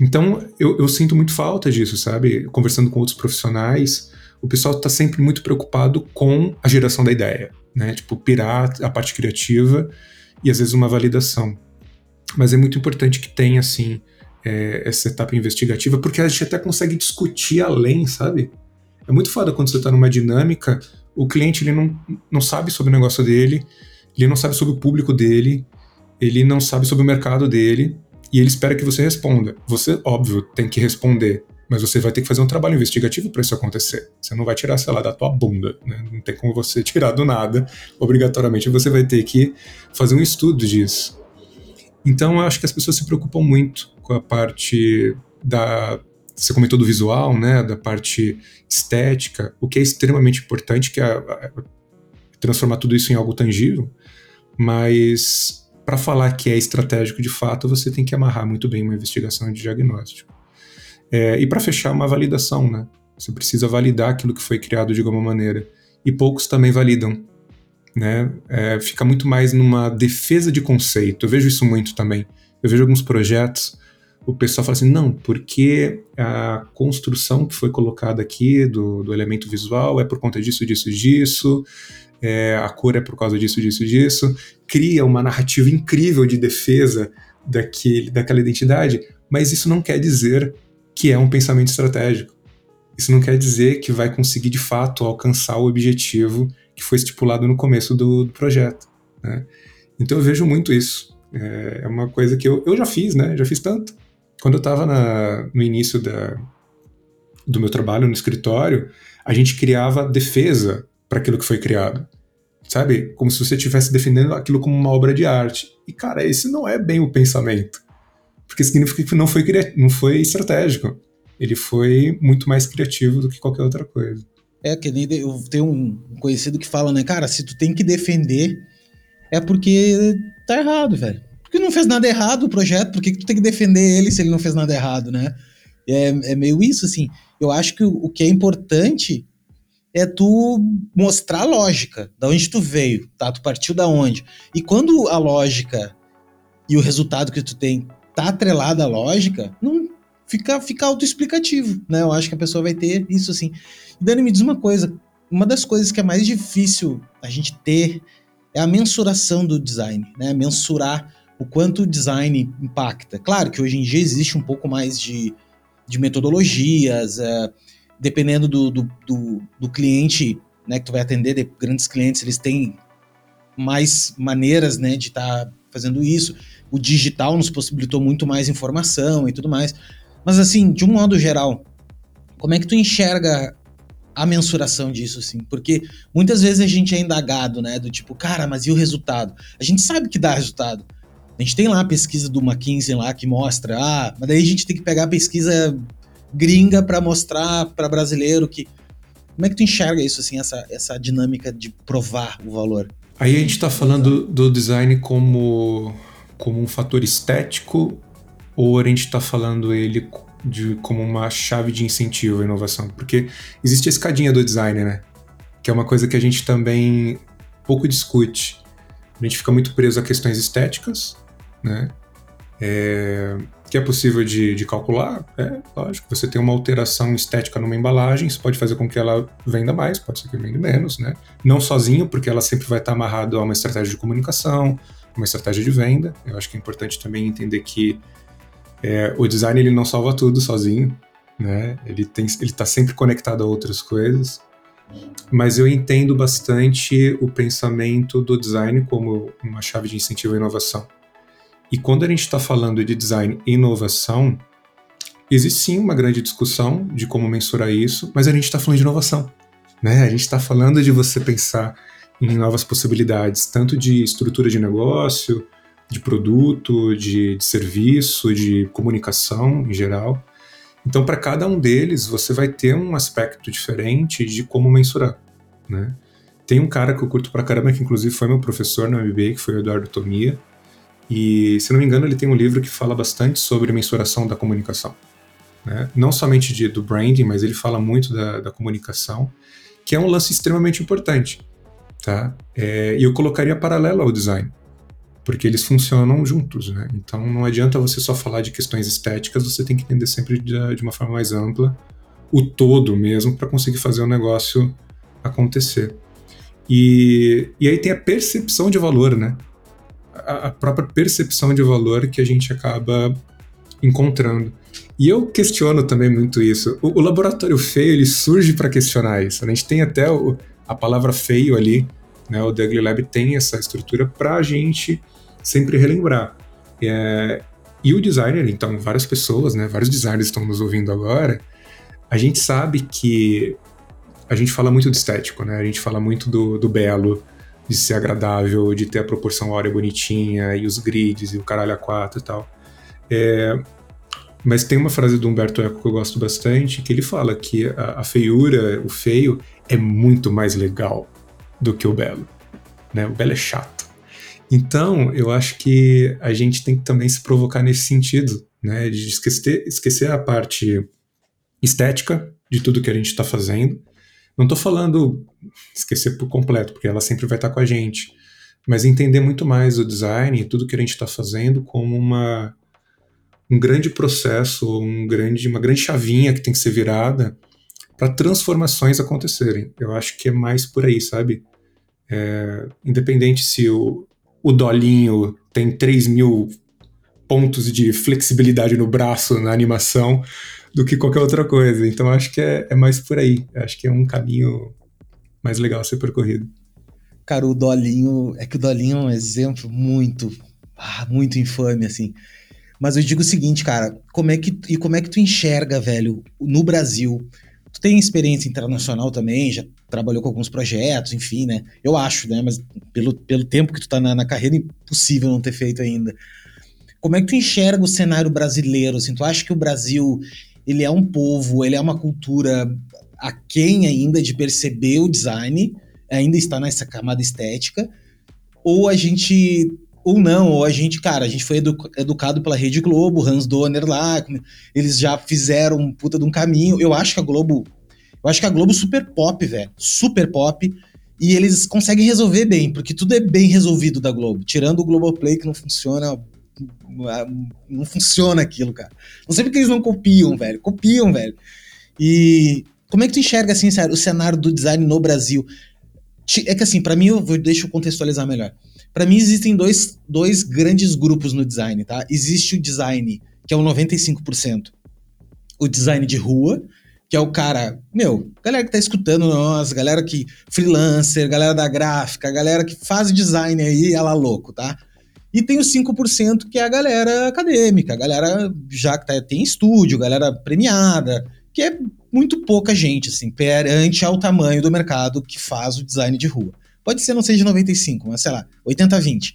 então eu, eu, sinto muito falta disso, sabe? Conversando com outros profissionais, o pessoal está sempre muito preocupado com a geração da ideia, né? Tipo, pirar a parte criativa e às vezes uma validação. Mas é muito importante que tenha, assim, é, essa etapa investigativa, porque a gente até consegue discutir além, sabe? É muito foda quando você está numa dinâmica, o cliente ele não, não sabe sobre o negócio dele, ele não sabe sobre o público dele, ele não sabe sobre o mercado dele, e ele espera que você responda. Você, óbvio, tem que responder, mas você vai ter que fazer um trabalho investigativo para isso acontecer. Você não vai tirar, sei lá, da tua bunda, né? Não tem como você [LAUGHS] tirar do nada. Obrigatoriamente você vai ter que fazer um estudo disso. Então eu acho que as pessoas se preocupam muito com a parte da você comentou do visual, né, da parte estética, o que é extremamente importante que é, é transformar tudo isso em algo tangível, mas para falar que é estratégico de fato, você tem que amarrar muito bem uma investigação de diagnóstico. É, e para fechar, uma validação, né? Você precisa validar aquilo que foi criado de alguma maneira. E poucos também validam. Né? É, fica muito mais numa defesa de conceito. Eu vejo isso muito também. Eu vejo alguns projetos, o pessoal fala assim: não, porque a construção que foi colocada aqui do, do elemento visual é por conta disso, disso, disso. É, a cor é por causa disso, disso, disso, cria uma narrativa incrível de defesa daquele, daquela identidade, mas isso não quer dizer que é um pensamento estratégico. Isso não quer dizer que vai conseguir de fato alcançar o objetivo que foi estipulado no começo do, do projeto. Né? Então eu vejo muito isso. É, é uma coisa que eu, eu já fiz, né? Já fiz tanto. Quando eu estava no início da, do meu trabalho no escritório, a gente criava defesa para aquilo que foi criado. Sabe? Como se você estivesse defendendo aquilo como uma obra de arte. E, cara, esse não é bem o pensamento. Porque significa que não foi, não foi estratégico. Ele foi muito mais criativo do que qualquer outra coisa. É, que nem eu tenho um conhecido que fala, né, cara, se tu tem que defender, é porque tá errado, velho. Porque não fez nada errado o projeto, por que, que tu tem que defender ele se ele não fez nada errado, né? É, é meio isso, assim. Eu acho que o, que é importante é tu mostrar a lógica, da onde tu veio, tá? Tu partiu da onde. E quando a lógica e o resultado que tu tem tá atrelada à lógica, não fica, fica autoexplicativo, né? Eu acho que a pessoa vai ter isso assim. Dani, me diz uma coisa. Uma das coisas que é mais difícil a gente ter é a mensuração do design, né? Mensurar o quanto o design impacta. Claro que hoje em dia existe um pouco mais de, de metodologias, é, dependendo do, do, do, do, cliente né, que tu vai atender, de grandes clientes, eles têm mais maneiras né, de estar tá fazendo isso o digital nos possibilitou muito mais informação e tudo mais. Mas assim, de um modo geral, como é que tu enxerga a mensuração disso, assim? Porque muitas vezes a gente é indagado, né? Do tipo, cara, mas e o resultado? A gente sabe que dá resultado. A gente tem lá a pesquisa do McKinsey lá que mostra, ah, mas daí a gente tem que pegar a pesquisa gringa para mostrar para brasileiro que. Como é que tu enxerga isso, assim, essa, essa dinâmica de provar o valor? Aí a gente está falando do design como como um fator estético ou a gente está falando ele de, como uma chave de incentivo à inovação? Porque existe a escadinha do design, né? Que é uma coisa que a gente também pouco discute. A gente fica muito preso a questões estéticas, né? É, que é possível de, de, calcular, é lógico. Você tem uma alteração estética numa embalagem, isso pode fazer com que ela venda mais, pode ser que venda menos, né? Não sozinho, porque ela sempre vai estar amarrada a uma estratégia de comunicação, uma estratégia de venda. Eu acho que é importante também entender que é, o design ele não salva tudo sozinho, né? Ele tem, ele está sempre conectado a outras coisas. Mas eu entendo bastante o pensamento do design como uma chave de incentivo à inovação. E quando a gente está falando de design e inovação, existe sim uma grande discussão de como mensurar isso, mas a gente está falando de inovação. Né? A gente está falando de você pensar em novas possibilidades, tanto de estrutura de negócio, de produto, de, de serviço, de comunicação em geral. Então, para cada um deles, você vai ter um aspecto diferente de como mensurar. Né? Tem um cara que eu curto pra caramba, que inclusive foi meu professor no MBA, que foi o Eduardo Tomia, e, se não me engano, ele tem um livro que fala bastante sobre mensuração da comunicação. Né? Não somente de, do branding, mas ele fala muito da, da comunicação, que é um lance extremamente importante tá? É, e eu colocaria paralelo ao design, porque eles funcionam juntos, né? Então não adianta você só falar de questões estéticas, você tem que entender sempre de, de uma forma mais ampla o todo mesmo para conseguir fazer o negócio acontecer. E, e aí tem a percepção de valor, né? A, própria percepção de valor que a gente acaba encontrando. E eu questiono também muito isso. O, o laboratório feio ele surge para questionar isso. A gente tem até o, a palavra feio ali, né? O Dugly Lab tem essa estrutura para a gente sempre relembrar. É, e o designer, então, várias pessoas, né? Vários designers estão nos ouvindo agora. A gente sabe que a gente fala muito de estético, né? A gente fala muito do, do belo, de ser agradável, de ter a proporção áurea bonitinha e os grids e o caralho a quatro e tal. É, mas tem uma frase do Humberto Eco que eu gosto bastante, que ele fala que a, a feiura, o feio, é muito mais legal do que o belo. Né? O belo é chato. Então, eu acho que a gente tem que também se provocar nesse sentido, né? De esquecer, esquecer a parte estética de tudo que a gente está fazendo não estou falando esquecer por completo, porque ela sempre vai estar com a gente, mas entender muito mais o design e tudo que a gente está fazendo como uma, um grande processo, um grande, uma grande chavinha que tem que ser virada para transformações acontecerem. Eu acho que é mais por aí, sabe? É, independente se o, o dolinho tem 3 mil pontos de flexibilidade no braço na animação, do que qualquer outra coisa. Então acho que é, é mais por aí. Acho que é um caminho mais legal ser percorrido. Cara, o Dolinho. É que o Dolinho é um exemplo muito. Ah, muito infame, assim. Mas eu digo o seguinte, cara, como é que e como é que tu enxerga, velho, no Brasil? Tu tem experiência internacional também, já trabalhou com alguns projetos, enfim, né? Eu acho, né? Mas pelo, pelo tempo que tu tá na, na carreira, impossível não ter feito ainda. Como é que tu enxerga o cenário brasileiro? Assim, tu acha que o Brasil ele é um povo, ele é uma cultura aquém ainda de perceber o design, ainda está nessa camada estética, ou a gente ou não, ou a gente, cara, a gente foi edu educado pela Rede Globo, Hans Donner lá, eles já fizeram um puta de um caminho. Eu acho que a Globo, eu acho que a Globo super pop, velho, super pop, e eles conseguem resolver bem, porque tudo é bem resolvido da Globo, tirando o Globoplay que não funciona não funciona aquilo, cara. Não sei porque eles não copiam, velho. Copiam, velho. E como é que tu enxerga, assim, o cenário do design no Brasil? É que, assim, para mim, eu vou, deixa eu contextualizar melhor. Para mim, existem dois, dois grandes grupos no design, tá? Existe o design, que é o 95%. O design de rua, que é o cara, meu, galera que tá escutando nós, galera que freelancer, galera da gráfica, galera que faz design aí, ela louco, tá? E tem os 5% que é a galera acadêmica, a galera já que tá, tem estúdio, galera premiada, que é muito pouca gente, assim, perante ao tamanho do mercado que faz o design de rua. Pode ser, não seja 95, mas sei lá, 80-20.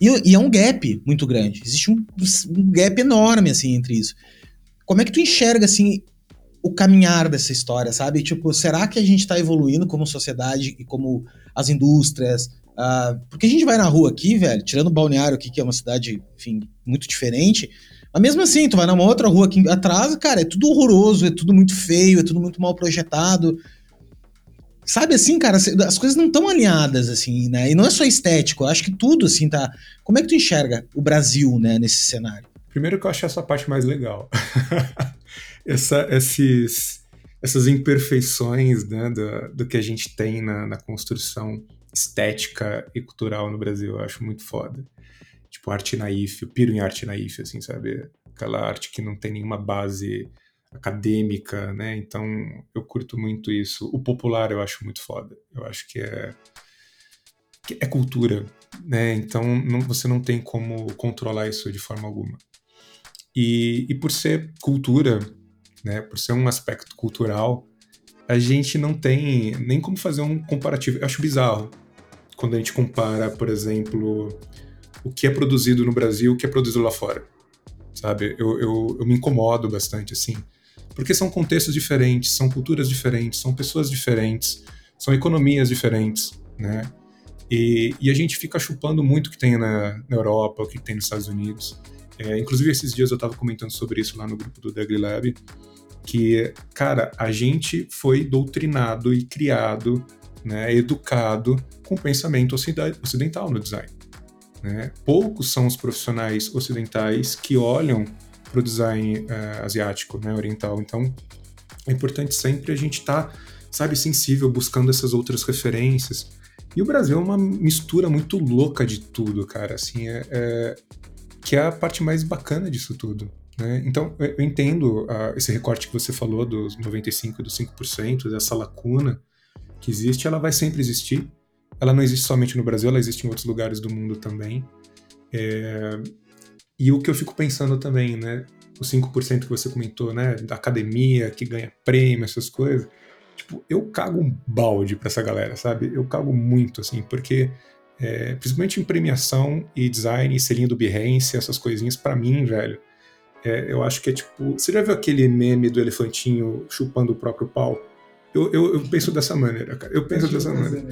E, e, é um gap muito grande. Existe um, um gap enorme, assim, entre isso. Como é que tu enxerga, assim, o caminhar dessa história, sabe? Tipo, será que a gente está evoluindo como sociedade e como as indústrias, Uh, porque a gente vai na rua aqui, velho, tirando o balneário aqui, que é uma cidade, enfim, muito diferente. Mas mesmo assim, tu vai numa outra rua aqui atrás, cara, é tudo horroroso, é tudo muito feio, é tudo muito mal projetado. Sabe assim, cara, as coisas não estão alinhadas, assim, né? E não é só estético, eu acho que tudo, assim, tá. Como é que tu enxerga o Brasil, né, nesse cenário? Primeiro que eu acho essa parte mais legal. [LAUGHS] essa, esses, essas imperfeições, né, do, do que a gente tem na, na construção estética e cultural no Brasil. Eu acho muito foda. Tipo, arte naif, eu piro em arte naif, assim, sabe? Aquela arte que não tem nenhuma base acadêmica, né? Então, eu curto muito isso. O popular eu acho muito foda. Eu acho que é que é cultura, né? Então, não, você não tem como controlar isso de forma alguma. E, e por ser cultura, né? Por ser um aspecto cultural, a gente não tem nem como fazer um comparativo. Eu acho bizarro quando a gente compara, por exemplo, o que é produzido no Brasil e o que é produzido lá fora. Sabe? Eu, eu, eu me incomodo bastante, assim. Porque são contextos diferentes, são culturas diferentes, são pessoas diferentes, são economias diferentes, né? E, e a gente fica chupando muito o que tem na, na Europa, o que tem nos Estados Unidos. É, inclusive, esses dias eu estava comentando sobre isso lá no grupo do Dugly Lab, que, cara, a gente foi doutrinado e criado né, educado com pensamento ocidental no design. Né? Poucos são os profissionais ocidentais que olham para o design uh, asiático, né, oriental. Então, é importante sempre a gente estar, tá, sabe, sensível, buscando essas outras referências. E o Brasil é uma mistura muito louca de tudo, cara, assim, é, é que é a parte mais bacana disso tudo. Né? Então, eu entendo uh, esse recorte que você falou dos 95% e dos 5%, dessa lacuna que existe, ela vai sempre existir. Ela não existe somente no Brasil, ela existe em outros lugares do mundo também. É... E o que eu fico pensando também, né? Os 5% que você comentou, né? Da academia, que ganha prêmio, essas coisas. Tipo, eu cago um balde pra essa galera, sabe? Eu cago muito, assim, porque é, principalmente em premiação e design, selinho do Behance, essas coisinhas, para mim, velho, é, eu acho que é tipo. Você já viu aquele meme do elefantinho chupando o próprio pau? Eu, eu, eu penso dessa maneira, cara. Eu penso dessa maneira.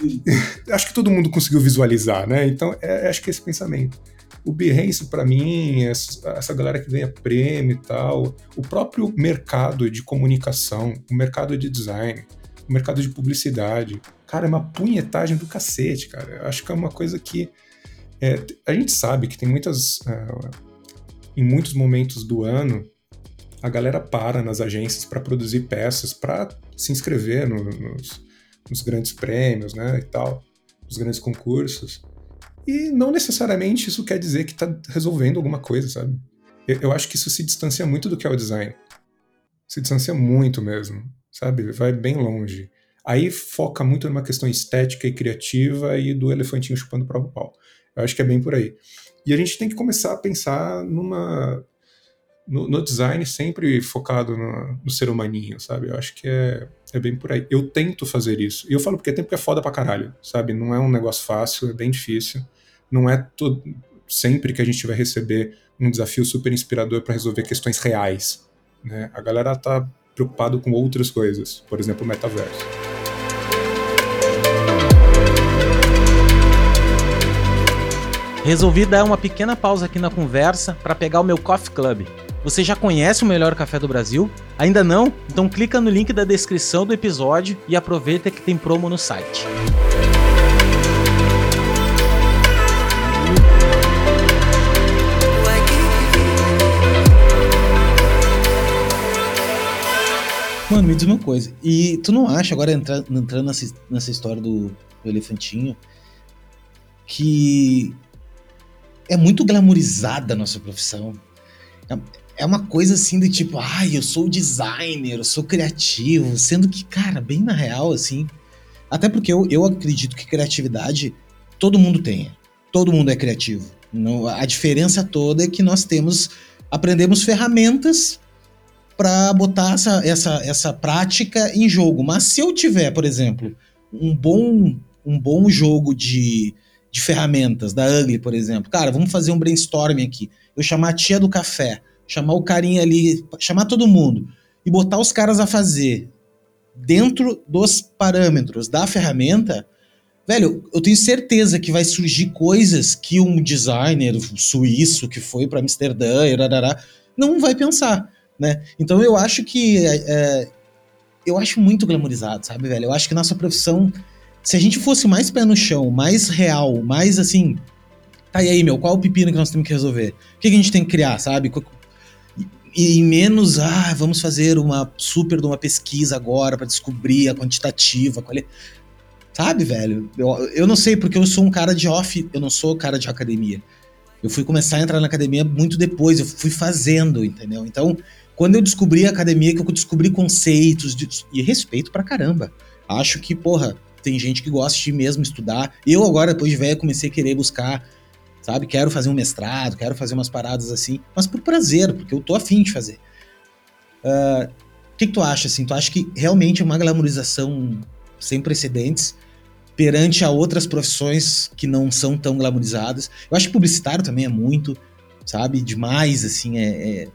[LAUGHS] acho que todo mundo conseguiu visualizar, né? Então, é, acho que é esse pensamento. O Behance, para mim, essa, essa galera que ganha prêmio e tal, o próprio mercado de comunicação, o mercado de design, o mercado de publicidade, cara, é uma punhetagem do cacete, cara. Eu acho que é uma coisa que. É, a gente sabe que tem muitas. Uh, em muitos momentos do ano, a galera para nas agências para produzir peças, para se inscrever no, nos, nos, grandes prêmios, né, e tal, nos grandes concursos. E não necessariamente isso quer dizer que está resolvendo alguma coisa, sabe? Eu, eu, acho que isso se distancia muito do que é o design. Se distancia muito mesmo, sabe? Vai bem longe. Aí foca muito numa questão estética e criativa e do elefantinho chupando o próprio pau. Eu acho que é bem por aí. E a gente tem que começar a pensar numa no, no design sempre focado no, no, ser humaninho, sabe? Eu acho que é, é bem por aí. Eu tento fazer isso. E eu falo porque tempo que é foda pra caralho, sabe? Não é um negócio fácil, é bem difícil. Não é todo, sempre que a gente vai receber um desafio super inspirador para resolver questões reais. Né? A galera tá preocupado com outras coisas, por exemplo, o metaverso. Resolvi dar uma pequena pausa aqui na conversa para pegar o meu Coffee Club. Você já conhece o melhor café do Brasil? Ainda não? Então clica no link da descrição do episódio e aproveita que tem promo no site. Mano, me diz uma coisa. E tu não acha, agora entrando, entrando nessa, nessa história do, do elefantinho, que é muito glamourizada a nossa profissão. É, uma coisa assim de tipo, ai, eu sou designer, eu sou criativo, sendo que, cara, bem na real, assim. Até porque eu, eu acredito que criatividade todo mundo tem. Todo mundo é criativo. Não, a diferença toda é que nós temos, aprendemos ferramentas para botar essa, essa, essa prática em jogo. Mas se eu tiver, por exemplo, um bom, um bom jogo de, de ferramentas, da Ugly, por exemplo. Cara, vamos fazer um brainstorming aqui. Eu chamar a tia do café, chamar o carinha ali, chamar todo mundo e botar os caras a fazer dentro dos parâmetros da ferramenta, velho, eu tenho certeza que vai surgir coisas que um designer suíço que foi para Amsterdã e não vai pensar, né? Então eu acho que é, é, eu acho muito glamorizado, sabe, velho? Eu acho que nossa profissão se a gente fosse mais pé no chão, mais real, mais assim. Tá, e aí, meu, qual o pepino que nós temos que resolver? O que, a gente tem que criar, sabe? E, menos, ah, vamos fazer uma super de uma pesquisa agora para descobrir a quantitativa, qual é. Sabe, velho? Eu, eu não sei, porque eu sou um cara de off, eu não sou cara de academia. Eu fui começar a entrar na academia muito depois, eu fui fazendo, entendeu? Então, quando eu descobri a academia, que eu descobri conceitos de, e respeito pra caramba. Acho que, porra, tem gente que gosta de mesmo estudar. Eu agora, depois de velho, comecei a querer buscar, sabe? Quero fazer um mestrado, quero fazer umas paradas assim, mas por prazer, porque eu tô afim de fazer. Ah, o uh, que, que tu acha, assim? Tu acha que realmente é uma glamorização sem precedentes perante a outras profissões que não são tão glamorizadas? Eu acho que publicitário também é muito, sabe? Demais, assim, é... é...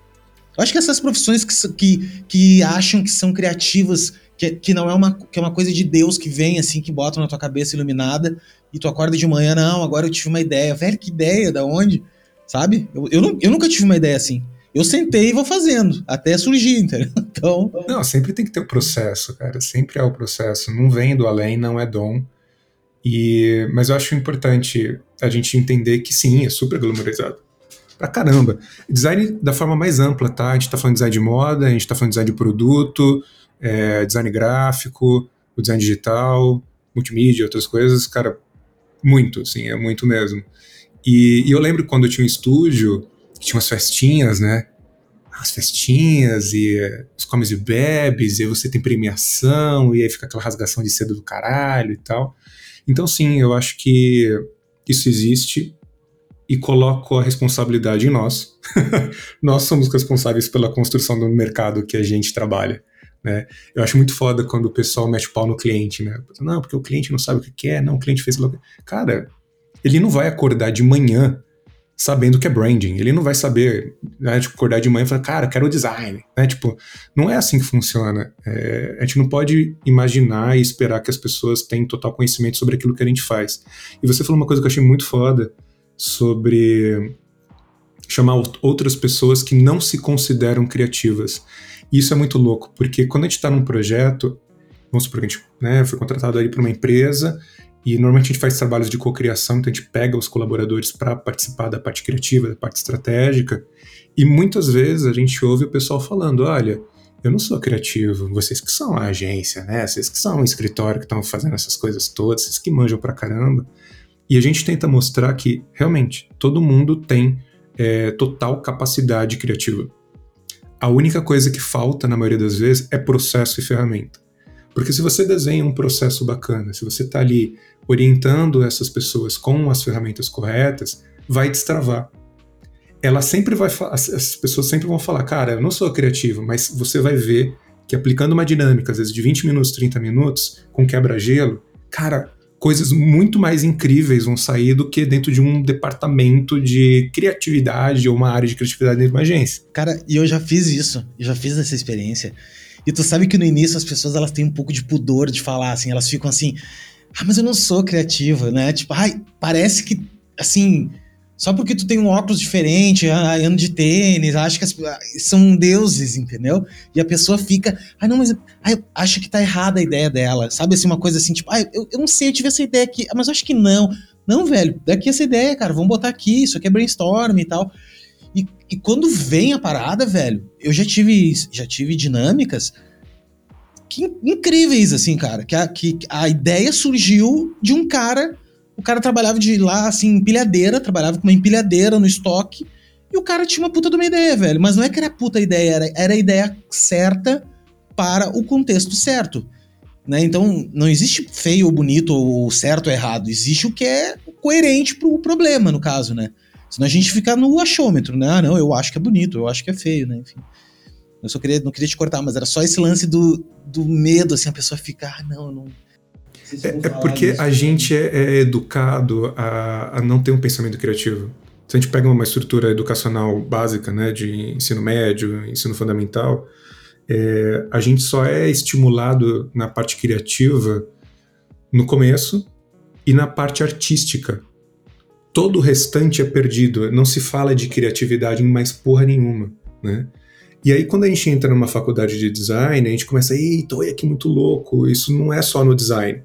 Eu acho que essas profissões que, que, que acham que são criativas que, que não é uma, que é uma coisa de Deus que vem assim, que bota na tua cabeça iluminada e tu acorda de manhã, não, agora eu tive uma ideia. Velho, que ideia? Da onde? Sabe? Eu, eu, eu nunca tive uma ideia assim. Eu sentei e vou fazendo, até surgir, entendeu? [LAUGHS] Então. Não, sempre tem que ter o um processo, cara. Sempre é o processo. Não vem do além, não é dom. E, mas eu acho importante a gente entender que sim, é super glamourizado. Pra caramba. Design da forma mais ampla, tá? A gente tá falando de design de moda, a gente tá falando de design de produto, é, design gráfico, o design digital, multimídia, outras coisas, cara, muito, sim, é muito mesmo. E, e eu lembro quando eu tinha um estúdio, tinha umas festinhas, né? As festinhas e os comes e bebes, e aí você tem premiação, e aí fica aquela rasgação de cedo do caralho e tal. Então, sim, eu acho que isso existe e coloco a responsabilidade em nós. [LAUGHS] nós somos responsáveis pela construção do mercado que a gente trabalha. Né? Eu acho muito foda quando o pessoal mete o pau no cliente, né? Não, porque o cliente não sabe o que quer, não, o cliente fez. Cara, ele não vai acordar de manhã sabendo que é branding. Ele não vai saber, né, tipo, acordar de manhã e falar, cara, quero o design. Né? Tipo, não é assim que funciona. É, a gente não pode imaginar e esperar que as pessoas tenham total conhecimento sobre aquilo que a gente faz. E você falou uma coisa que eu achei muito foda sobre chamar outras pessoas que não se consideram criativas. Isso é muito louco, porque quando a gente está num projeto, vamos supor que a gente né, foi contratado ali para uma empresa e normalmente a gente faz trabalhos de cocriação, então a gente pega os colaboradores para participar da parte criativa, da parte estratégica, e muitas vezes a gente ouve o pessoal falando: olha, eu não sou criativo, vocês que são a agência, né? Vocês que são o escritório que estão fazendo essas coisas todas, vocês que manjam pra caramba. E a gente tenta mostrar que realmente todo mundo tem é, total capacidade criativa. A única coisa que falta, na maioria das vezes, é processo e ferramenta. Porque se você desenha um processo bacana, se você está ali orientando essas pessoas com as ferramentas corretas, vai destravar. Ela sempre vai, as pessoas sempre vão falar, cara, eu não sou criativo, mas você vai ver que aplicando uma dinâmica, às vezes de 20 minutos, 30 minutos, com quebra-gelo, cara, coisas muito mais incríveis vão sair do que dentro de um departamento de criatividade ou uma área de criatividade dentro de uma agência. Cara, e eu já fiz isso, eu já fiz essa experiência. E tu sabe que no início as pessoas elas têm um pouco de pudor de falar assim, elas ficam assim, ah, mas eu não sou criativa, né? Tipo, ai, parece que, assim, só porque tu tem um óculos diferente, ah, ano de tênis, acho que as, ah, são deuses, entendeu? E a pessoa fica, ah, não, mas ai, acho que tá errada a ideia dela, sabe? Assim, uma coisa assim, tipo, ah, eu, eu não sei, eu tive essa ideia aqui, mas acho que não. Não, velho, daqui essa ideia, cara, vamos botar aqui, isso aqui é brainstorm e tal. E, e quando vem a parada, velho, eu já tive, já tive dinâmicas que, incríveis, assim, cara. Que a, que a ideia surgiu de um cara. O cara trabalhava de lá, assim, empilhadeira, trabalhava com uma empilhadeira no estoque. E o cara tinha uma puta de uma ideia, velho. Mas não é que era puta ideia, era, era a ideia certa para o contexto certo. Né? Então, não existe feio ou bonito, ou certo ou errado. Existe o que é coerente pro problema, no caso, né? Senão a gente fica no achômetro, né? Ah, não, eu acho que é bonito, eu acho que é feio, né? Enfim. Eu só queria, não queria te cortar, mas era só esse lance do, do medo, assim, a pessoa fica, ah, não, não. É, é porque a gente é, é educado a, a, não ter um pensamento criativo. Se a gente pega uma estrutura educacional básica, né, de ensino médio, ensino fundamental, é, a gente só é estimulado na parte criativa no começo e na parte artística. Todo o restante é perdido. Não se fala de criatividade em mais porra nenhuma, né? E aí, quando a gente entra numa faculdade de design, a gente começa, eita, olha que muito louco, isso não é só no design,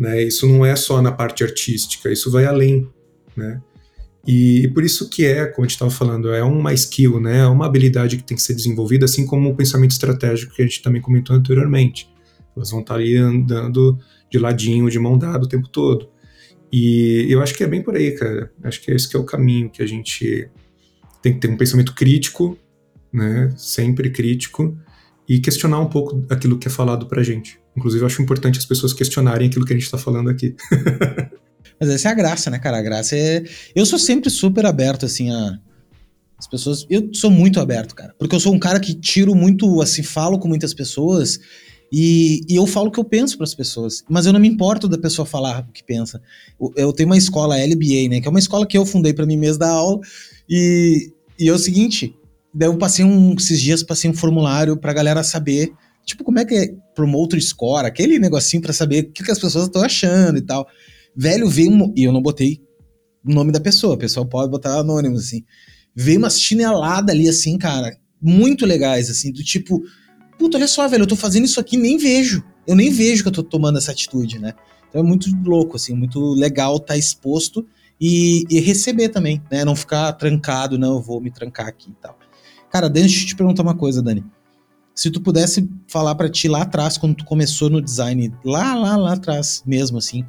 né? Isso não é só na parte artística, isso vai além, né? E, por isso que é, como a gente estava falando, é uma skill, né? É uma habilidade que tem que ser desenvolvida, assim como o pensamento estratégico que a gente também comentou anteriormente. Elas vão estar ali andando de ladinho, de mão dada o tempo todo. E eu acho que é bem por aí, cara. Acho que esse que é o caminho que a gente tem que ter um pensamento crítico né, sempre crítico, e questionar um pouco aquilo que é falado pra gente. Inclusive, eu acho importante as pessoas questionarem aquilo que a gente tá falando aqui. [LAUGHS] Mas essa é a graça, né, cara? A graça é. Eu sou sempre super aberto, assim, a. As pessoas. Eu sou muito aberto, cara. Porque eu sou um cara que tiro muito, assim, falo com muitas pessoas e, e eu falo o que eu penso para as pessoas. Mas eu não me importo da pessoa falar o que pensa. Eu, eu tenho uma escola LBA, né? Que é uma escola que eu fundei para mim mesmo dar aula. E, e é o seguinte: Daí eu passei um, esses dias, passei um formulário pra galera saber, tipo, como é que é promoter score, aquele negocinho para saber o que, que as pessoas estão achando e tal. Velho, veio um, e eu não botei o nome da pessoa, o pessoal pode botar anônimo, assim. Veio uma chinelada ali, assim, cara, muito legais, assim, do tipo, puta, olha só, velho, eu tô fazendo isso aqui nem vejo. Eu nem vejo que eu tô tomando essa atitude, né? Então é muito louco, assim, muito legal estar tá exposto e, e, receber também, né? Não ficar trancado, não, eu vou me trancar aqui e tal. Cara, deixa eu te perguntar uma coisa, Dani. Se tu pudesse falar para ti lá atrás, quando tu começou no design, lá, lá, lá atrás mesmo, assim,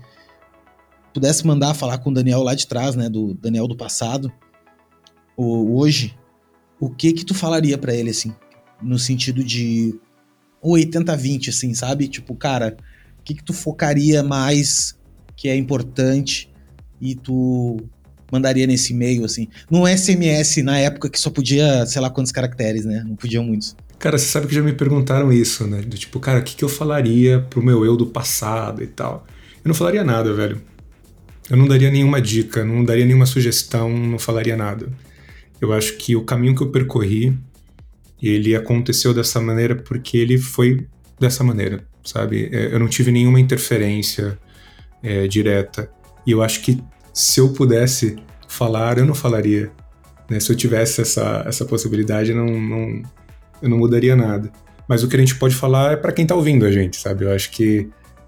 pudesse mandar falar com o Daniel lá de trás, né, do Daniel do passado, o, hoje, o que que tu falaria para ele, assim, no sentido de 80-20, assim, sabe? Tipo, cara, o que que tu focaria mais que é importante e tu mandaria nesse e-mail, assim. No SMS, na época que só podia, sei lá quantos caracteres, né? Não podiam muitos. Cara, você sabe que já me perguntaram isso, né? Do tipo, cara, o que, que eu falaria pro meu eu do passado e tal? Eu não falaria nada, velho. Eu não daria nenhuma dica, não daria nenhuma sugestão, não falaria nada. Eu acho que o caminho que eu percorri, ele aconteceu dessa maneira porque ele foi dessa maneira, sabe? É, eu não tive nenhuma interferência é, direta. E eu acho que se eu pudesse falar, eu não falaria. Né? Se eu tivesse essa, essa possibilidade, não, não, eu não mudaria nada. Mas o que a gente pode falar é para quem está ouvindo a gente, sabe? Eu acho que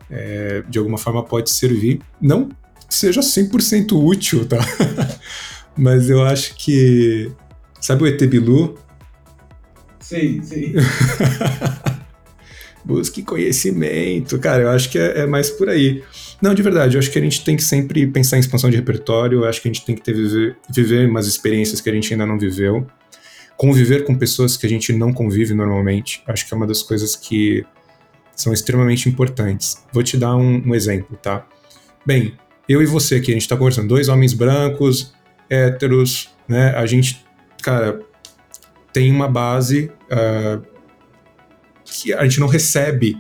é, de alguma forma pode servir. Não seja 100% útil, tá? [LAUGHS] Mas eu acho que. Sabe o ET Bilu? Sei, sei. [LAUGHS] Busque conhecimento. Cara, eu acho que é, é mais por aí. Não, de verdade, eu acho que a gente tem que sempre pensar em expansão de repertório, eu acho que a gente tem que ter, viver, viver umas experiências que a gente ainda não viveu, conviver com pessoas que a gente não convive normalmente, acho que é uma das coisas que são extremamente importantes. Vou te dar um, um exemplo, tá? Bem, eu e você aqui, a gente tá conversando, dois homens brancos, héteros, né? A gente, cara, tem uma base uh, que a gente não recebe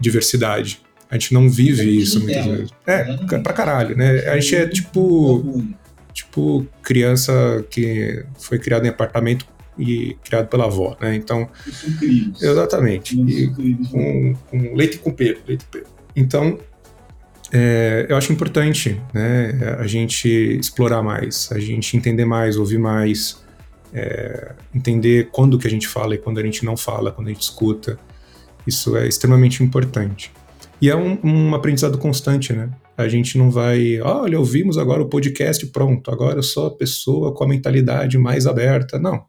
diversidade. A gente não vive isso muitas vezes. É, pra caralho, né? A gente é tipo. Tipo, criança que foi criada em apartamento e criado pela avó, né? Então. Exatamente. E com, com leite com pelo, leite com pelo. Então, é, eu acho importante, né? A gente explorar mais, a gente entender mais, ouvir mais, é, entender quando que a gente fala e quando a gente não fala, quando a gente escuta. Isso é extremamente importante. E é um, um aprendizado constante, né? A gente não vai, olha, ouvimos agora o podcast, pronto, agora eu sou a pessoa com a mentalidade mais aberta. Não.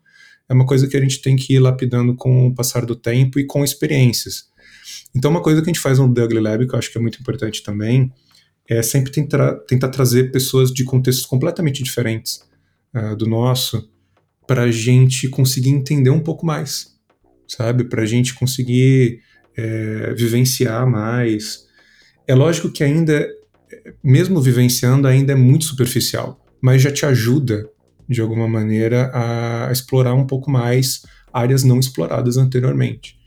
É uma coisa que a gente tem que ir lapidando com o passar do tempo e com experiências. Então, uma coisa que a gente faz no The Ugly Lab, que eu acho que é muito importante também, é sempre tentar, tentar trazer pessoas de contextos completamente diferentes uh, do nosso, para a gente conseguir entender um pouco mais, sabe? Para a gente conseguir é, vivenciar mais. É lógico que ainda, mesmo vivenciando, ainda é muito superficial, mas já te ajuda, de alguma maneira, a explorar um pouco mais áreas não exploradas anteriormente.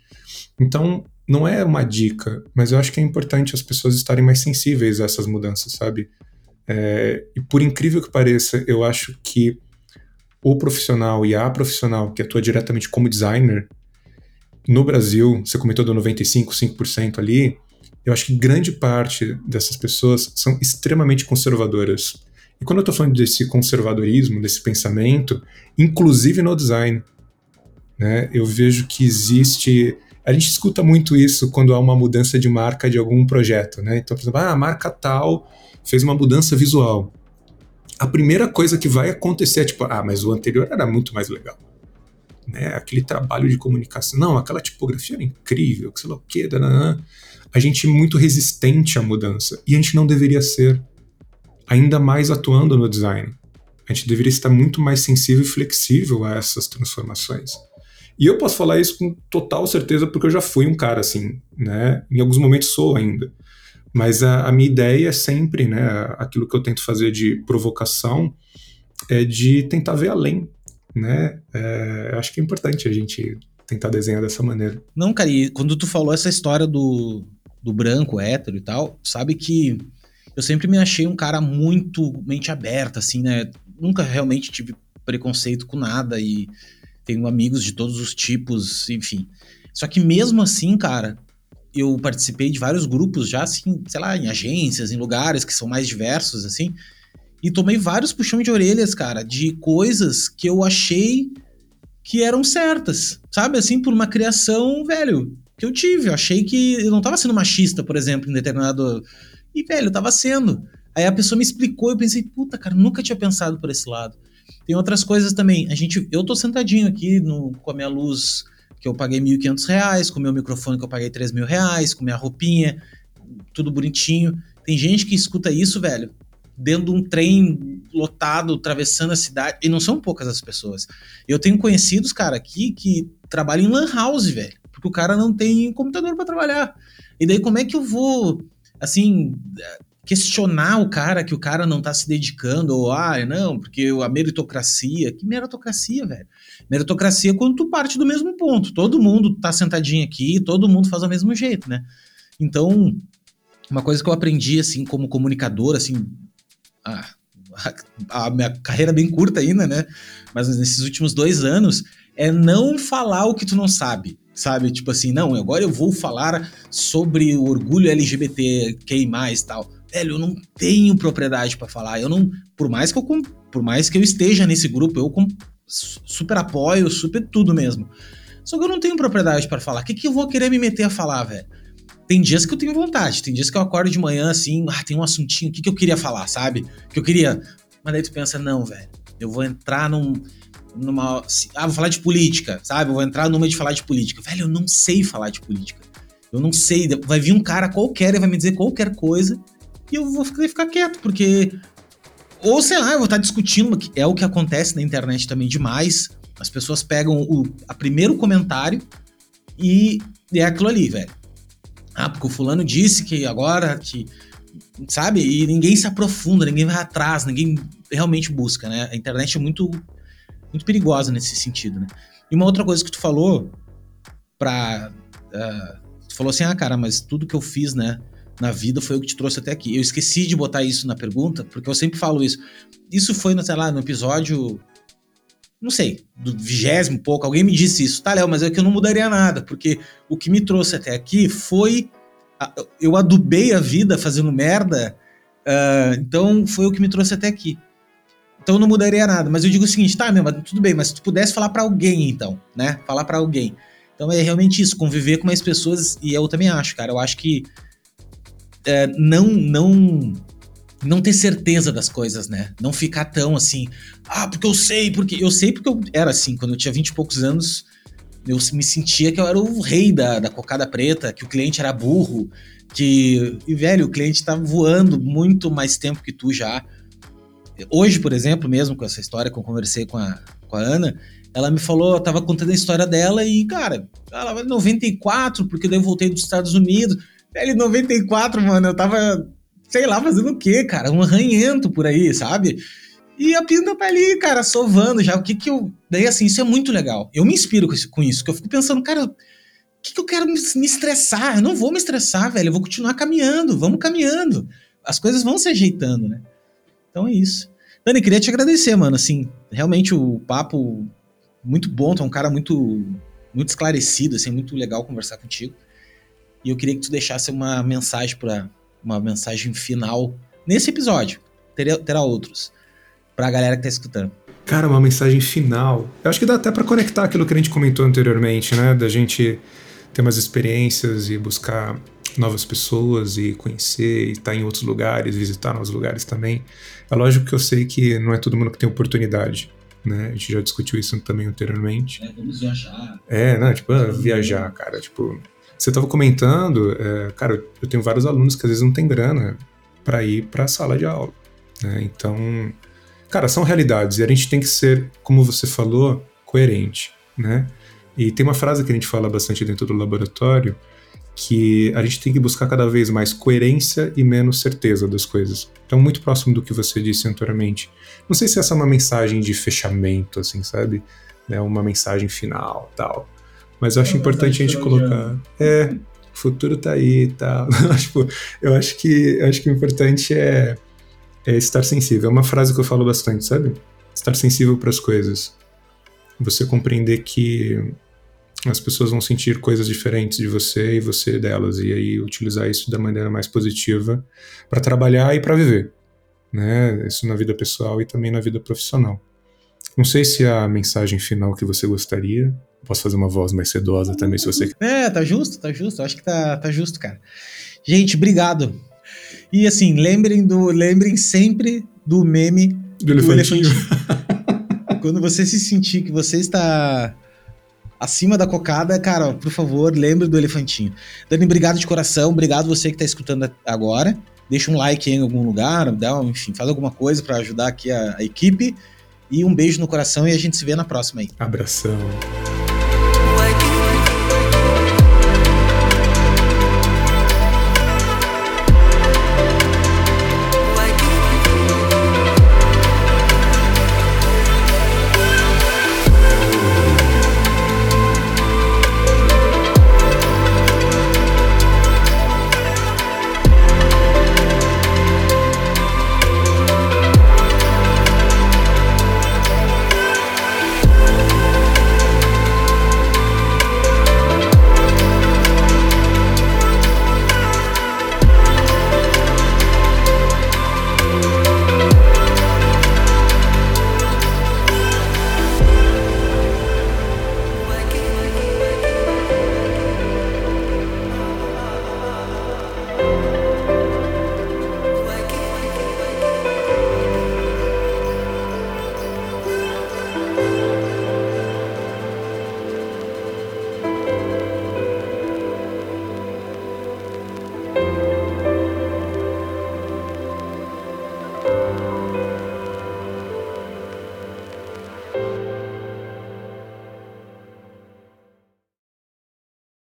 Então, não é uma dica, mas eu acho que é importante as pessoas estarem mais sensíveis a essas mudanças, sabe? É, e por incrível que pareça, eu acho que o profissional e a profissional que atua diretamente como designer, no Brasil, você comentou do 95, 5% ali, eu acho que grande parte dessas pessoas são extremamente conservadoras. E quando eu estou falando desse conservadorismo, desse pensamento, inclusive no design, né, eu vejo que existe. A gente escuta muito isso quando há uma mudança de marca de algum projeto. Né? Então, por exemplo, ah, a marca tal fez uma mudança visual. A primeira coisa que vai acontecer é tipo, ah, mas o anterior era muito mais legal né? Aquele trabalho de comunicação. Não, aquela tipografia era incrível, que sei lá o quê, dananã. a gente é muito resistente à mudança. E a gente não deveria ser. Ainda mais atuando no design. A gente deveria estar muito mais sensível e flexível a essas transformações. E eu posso falar isso com total certeza porque eu já fui um cara assim, né? Em alguns momentos sou ainda. Mas a, a minha ideia é sempre, né? Aquilo que eu tento fazer de provocação é de tentar ver além né? É, acho que é importante a gente tentar desenhar dessa maneira. Não, cara, e quando tu falou essa história do, do branco, hétero e tal, sabe que eu sempre me achei um cara muito mente aberta, assim, né? Nunca realmente tive preconceito com nada e tenho amigos de todos os tipos, enfim. Só que mesmo assim, cara, eu participei de vários grupos já, assim, sei lá, em agências, em lugares que são mais diversos, assim, e tomei vários puxões de orelhas, cara, de coisas que eu achei que eram certas, sabe? Assim, por uma criação, velho, que eu tive. Eu achei que eu não tava sendo machista, por exemplo, em determinado. E, velho, tava sendo. Aí a pessoa me explicou, eu pensei, puta, cara, nunca tinha pensado por esse lado. Tem outras coisas também. A gente, eu tô sentadinho aqui no, com a minha luz que eu paguei R$ 1.500, com o meu microfone que eu paguei R$ mil reais, com minha roupinha, tudo bonitinho. Tem gente que escuta isso, velho, dentro de um trem lotado, atravessando a cidade. E não são poucas as pessoas. Eu tenho conhecidos, cara, aqui que trabalham em lan house, velho. Porque o cara não tem computador para trabalhar. E daí como é que eu vou, assim, questionar o cara que o cara não tá se dedicando, ou, ah, não, porque a meritocracia. Que meritocracia, velho? Meritocracia é quando tu parte do mesmo ponto. Todo mundo tá sentadinho aqui, todo mundo faz do mesmo jeito, né? Então, uma coisa que eu aprendi, assim, como comunicador, assim, a, a minha carreira é bem curta ainda, né? Mas nesses últimos dois anos, é não falar o que tu não sabe sabe? Tipo assim, não, agora eu vou falar sobre o orgulho LGBT, quem mais tal velho, eu não tenho propriedade para falar. Eu não, por mais que eu por mais que eu esteja nesse grupo, eu super apoio, super tudo mesmo. Só que eu não tenho propriedade para falar. O que, que eu vou querer me meter a falar, velho? Tem dias que eu tenho vontade, tem dias que eu acordo de manhã assim, ah, tem um assuntinho, o que, que eu queria falar, sabe? Que eu queria. Mas daí tu pensa, não, velho, eu vou entrar num. Numa. Ah, vou falar de política, sabe? Vou entrar numa de falar de política. Velho, eu não sei falar de política. Eu não sei. Vai vir um cara qualquer e vai me dizer qualquer coisa e eu vou ficar quieto, porque. Ou sei lá, eu vou estar discutindo, que é o que acontece na internet também demais. As pessoas pegam o a primeiro comentário e é aquilo ali, velho. Ah, porque o fulano disse que agora que. Sabe? E ninguém se aprofunda, ninguém vai atrás, ninguém realmente busca, né? A internet é muito, muito perigosa nesse sentido, né? E uma outra coisa que tu falou pra. Uh, tu falou assim, ah, cara, mas tudo que eu fiz, né? na vida foi o que te trouxe até aqui. Eu esqueci de botar isso na pergunta, porque eu sempre falo isso. Isso foi, sei lá, no episódio. Não sei, do vigésimo pouco, alguém me disse isso. Tá, Léo, mas é que eu não mudaria nada, porque o que me trouxe até aqui foi. Eu adubei a vida fazendo merda, uh, então foi o que me trouxe até aqui. Então não mudaria nada. Mas eu digo o seguinte, tá, meu, mas tudo bem, mas se tu pudesse falar para alguém, então, né? Falar para alguém. Então é realmente isso, conviver com mais pessoas, e eu também acho, cara. Eu acho que é, não, não, não ter certeza das coisas, né? Não ficar tão assim, ah, porque eu sei, porque eu sei porque eu era assim, quando eu tinha 20 e poucos anos, eu me sentia que eu era o rei da, da cocada preta, que o cliente era burro, que, e velho, o cliente tá voando muito mais tempo que tu já. Hoje, por exemplo, mesmo com essa história que eu conversei com a, com a Ana, ela me falou, eu tava contando a história dela e, cara, ela vai 94, porque daí eu voltei dos Estados Unidos. Velho, 94, mano, eu tava, sei lá, fazendo o quê, cara? Um arranhento por aí, sabe? E a Pinta tá ali, cara, sovando já. O que que eu. Daí, assim, isso é muito legal. Eu me inspiro com isso, com isso que eu fico pensando, cara, o que, que eu quero me estressar? Eu não vou me estressar, velho. Eu vou continuar caminhando, vamos caminhando. As coisas vão se ajeitando, né? Então é isso. Dani, queria te agradecer, mano. Assim, realmente o papo muito bom, tu é um cara muito, muito esclarecido, assim, muito legal conversar contigo. E eu queria que tu deixasse uma mensagem para uma mensagem final nesse episódio. Terá, terá outros para a galera que tá escutando. Cara, uma mensagem final. Eu acho que dá até para conectar aquilo que a gente comentou anteriormente, né? Da gente ter umas experiências e buscar novas pessoas e conhecer e estar em outros lugares, visitar novos lugares também. É lógico que eu sei que não é todo mundo que tem oportunidade, né? A gente já discutiu isso também anteriormente. É, vamos viajar. É, não, tipo, ah, viajar, cara, tipo, você estava comentando, é, cara, eu tenho vários alunos que às vezes não tem grana para ir para a sala de aula. Né? Então, cara, são realidades e a gente tem que ser, como você falou, coerente, né? E tem uma frase que a gente fala bastante dentro do laboratório que a gente tem que buscar cada vez mais coerência e menos certeza das coisas. Então, muito próximo do que você disse anteriormente. Não sei se essa é uma mensagem de fechamento, assim, sabe? Né, uma mensagem final, tal. Mas eu acho é importante a gente colocar. É, o futuro tá aí e tal. [LAUGHS] tipo, eu acho que eu acho que o importante é, é estar sensível. É uma frase que eu falo bastante, sabe? Estar sensível para as coisas. Você compreender que as pessoas vão sentir coisas diferentes de você e você delas e aí utilizar isso da maneira mais positiva para trabalhar e para viver, né? Isso na vida pessoal e também na vida profissional. Não sei se a mensagem final que você gostaria, Posso fazer uma voz mais sedosa também, se você É, tá justo, tá justo. Acho que tá, tá justo, cara. Gente, obrigado. E assim, lembrem do, lembrem sempre do meme do elefantinho. Do elefantinho. Quando você se sentir que você está acima da cocada, cara, por favor, lembre do elefantinho. Dani, obrigado de coração, obrigado você que está escutando agora. Deixa um like em algum lugar, dá, enfim, faz alguma coisa para ajudar aqui a, a equipe. E um beijo no coração e a gente se vê na próxima aí. Abração.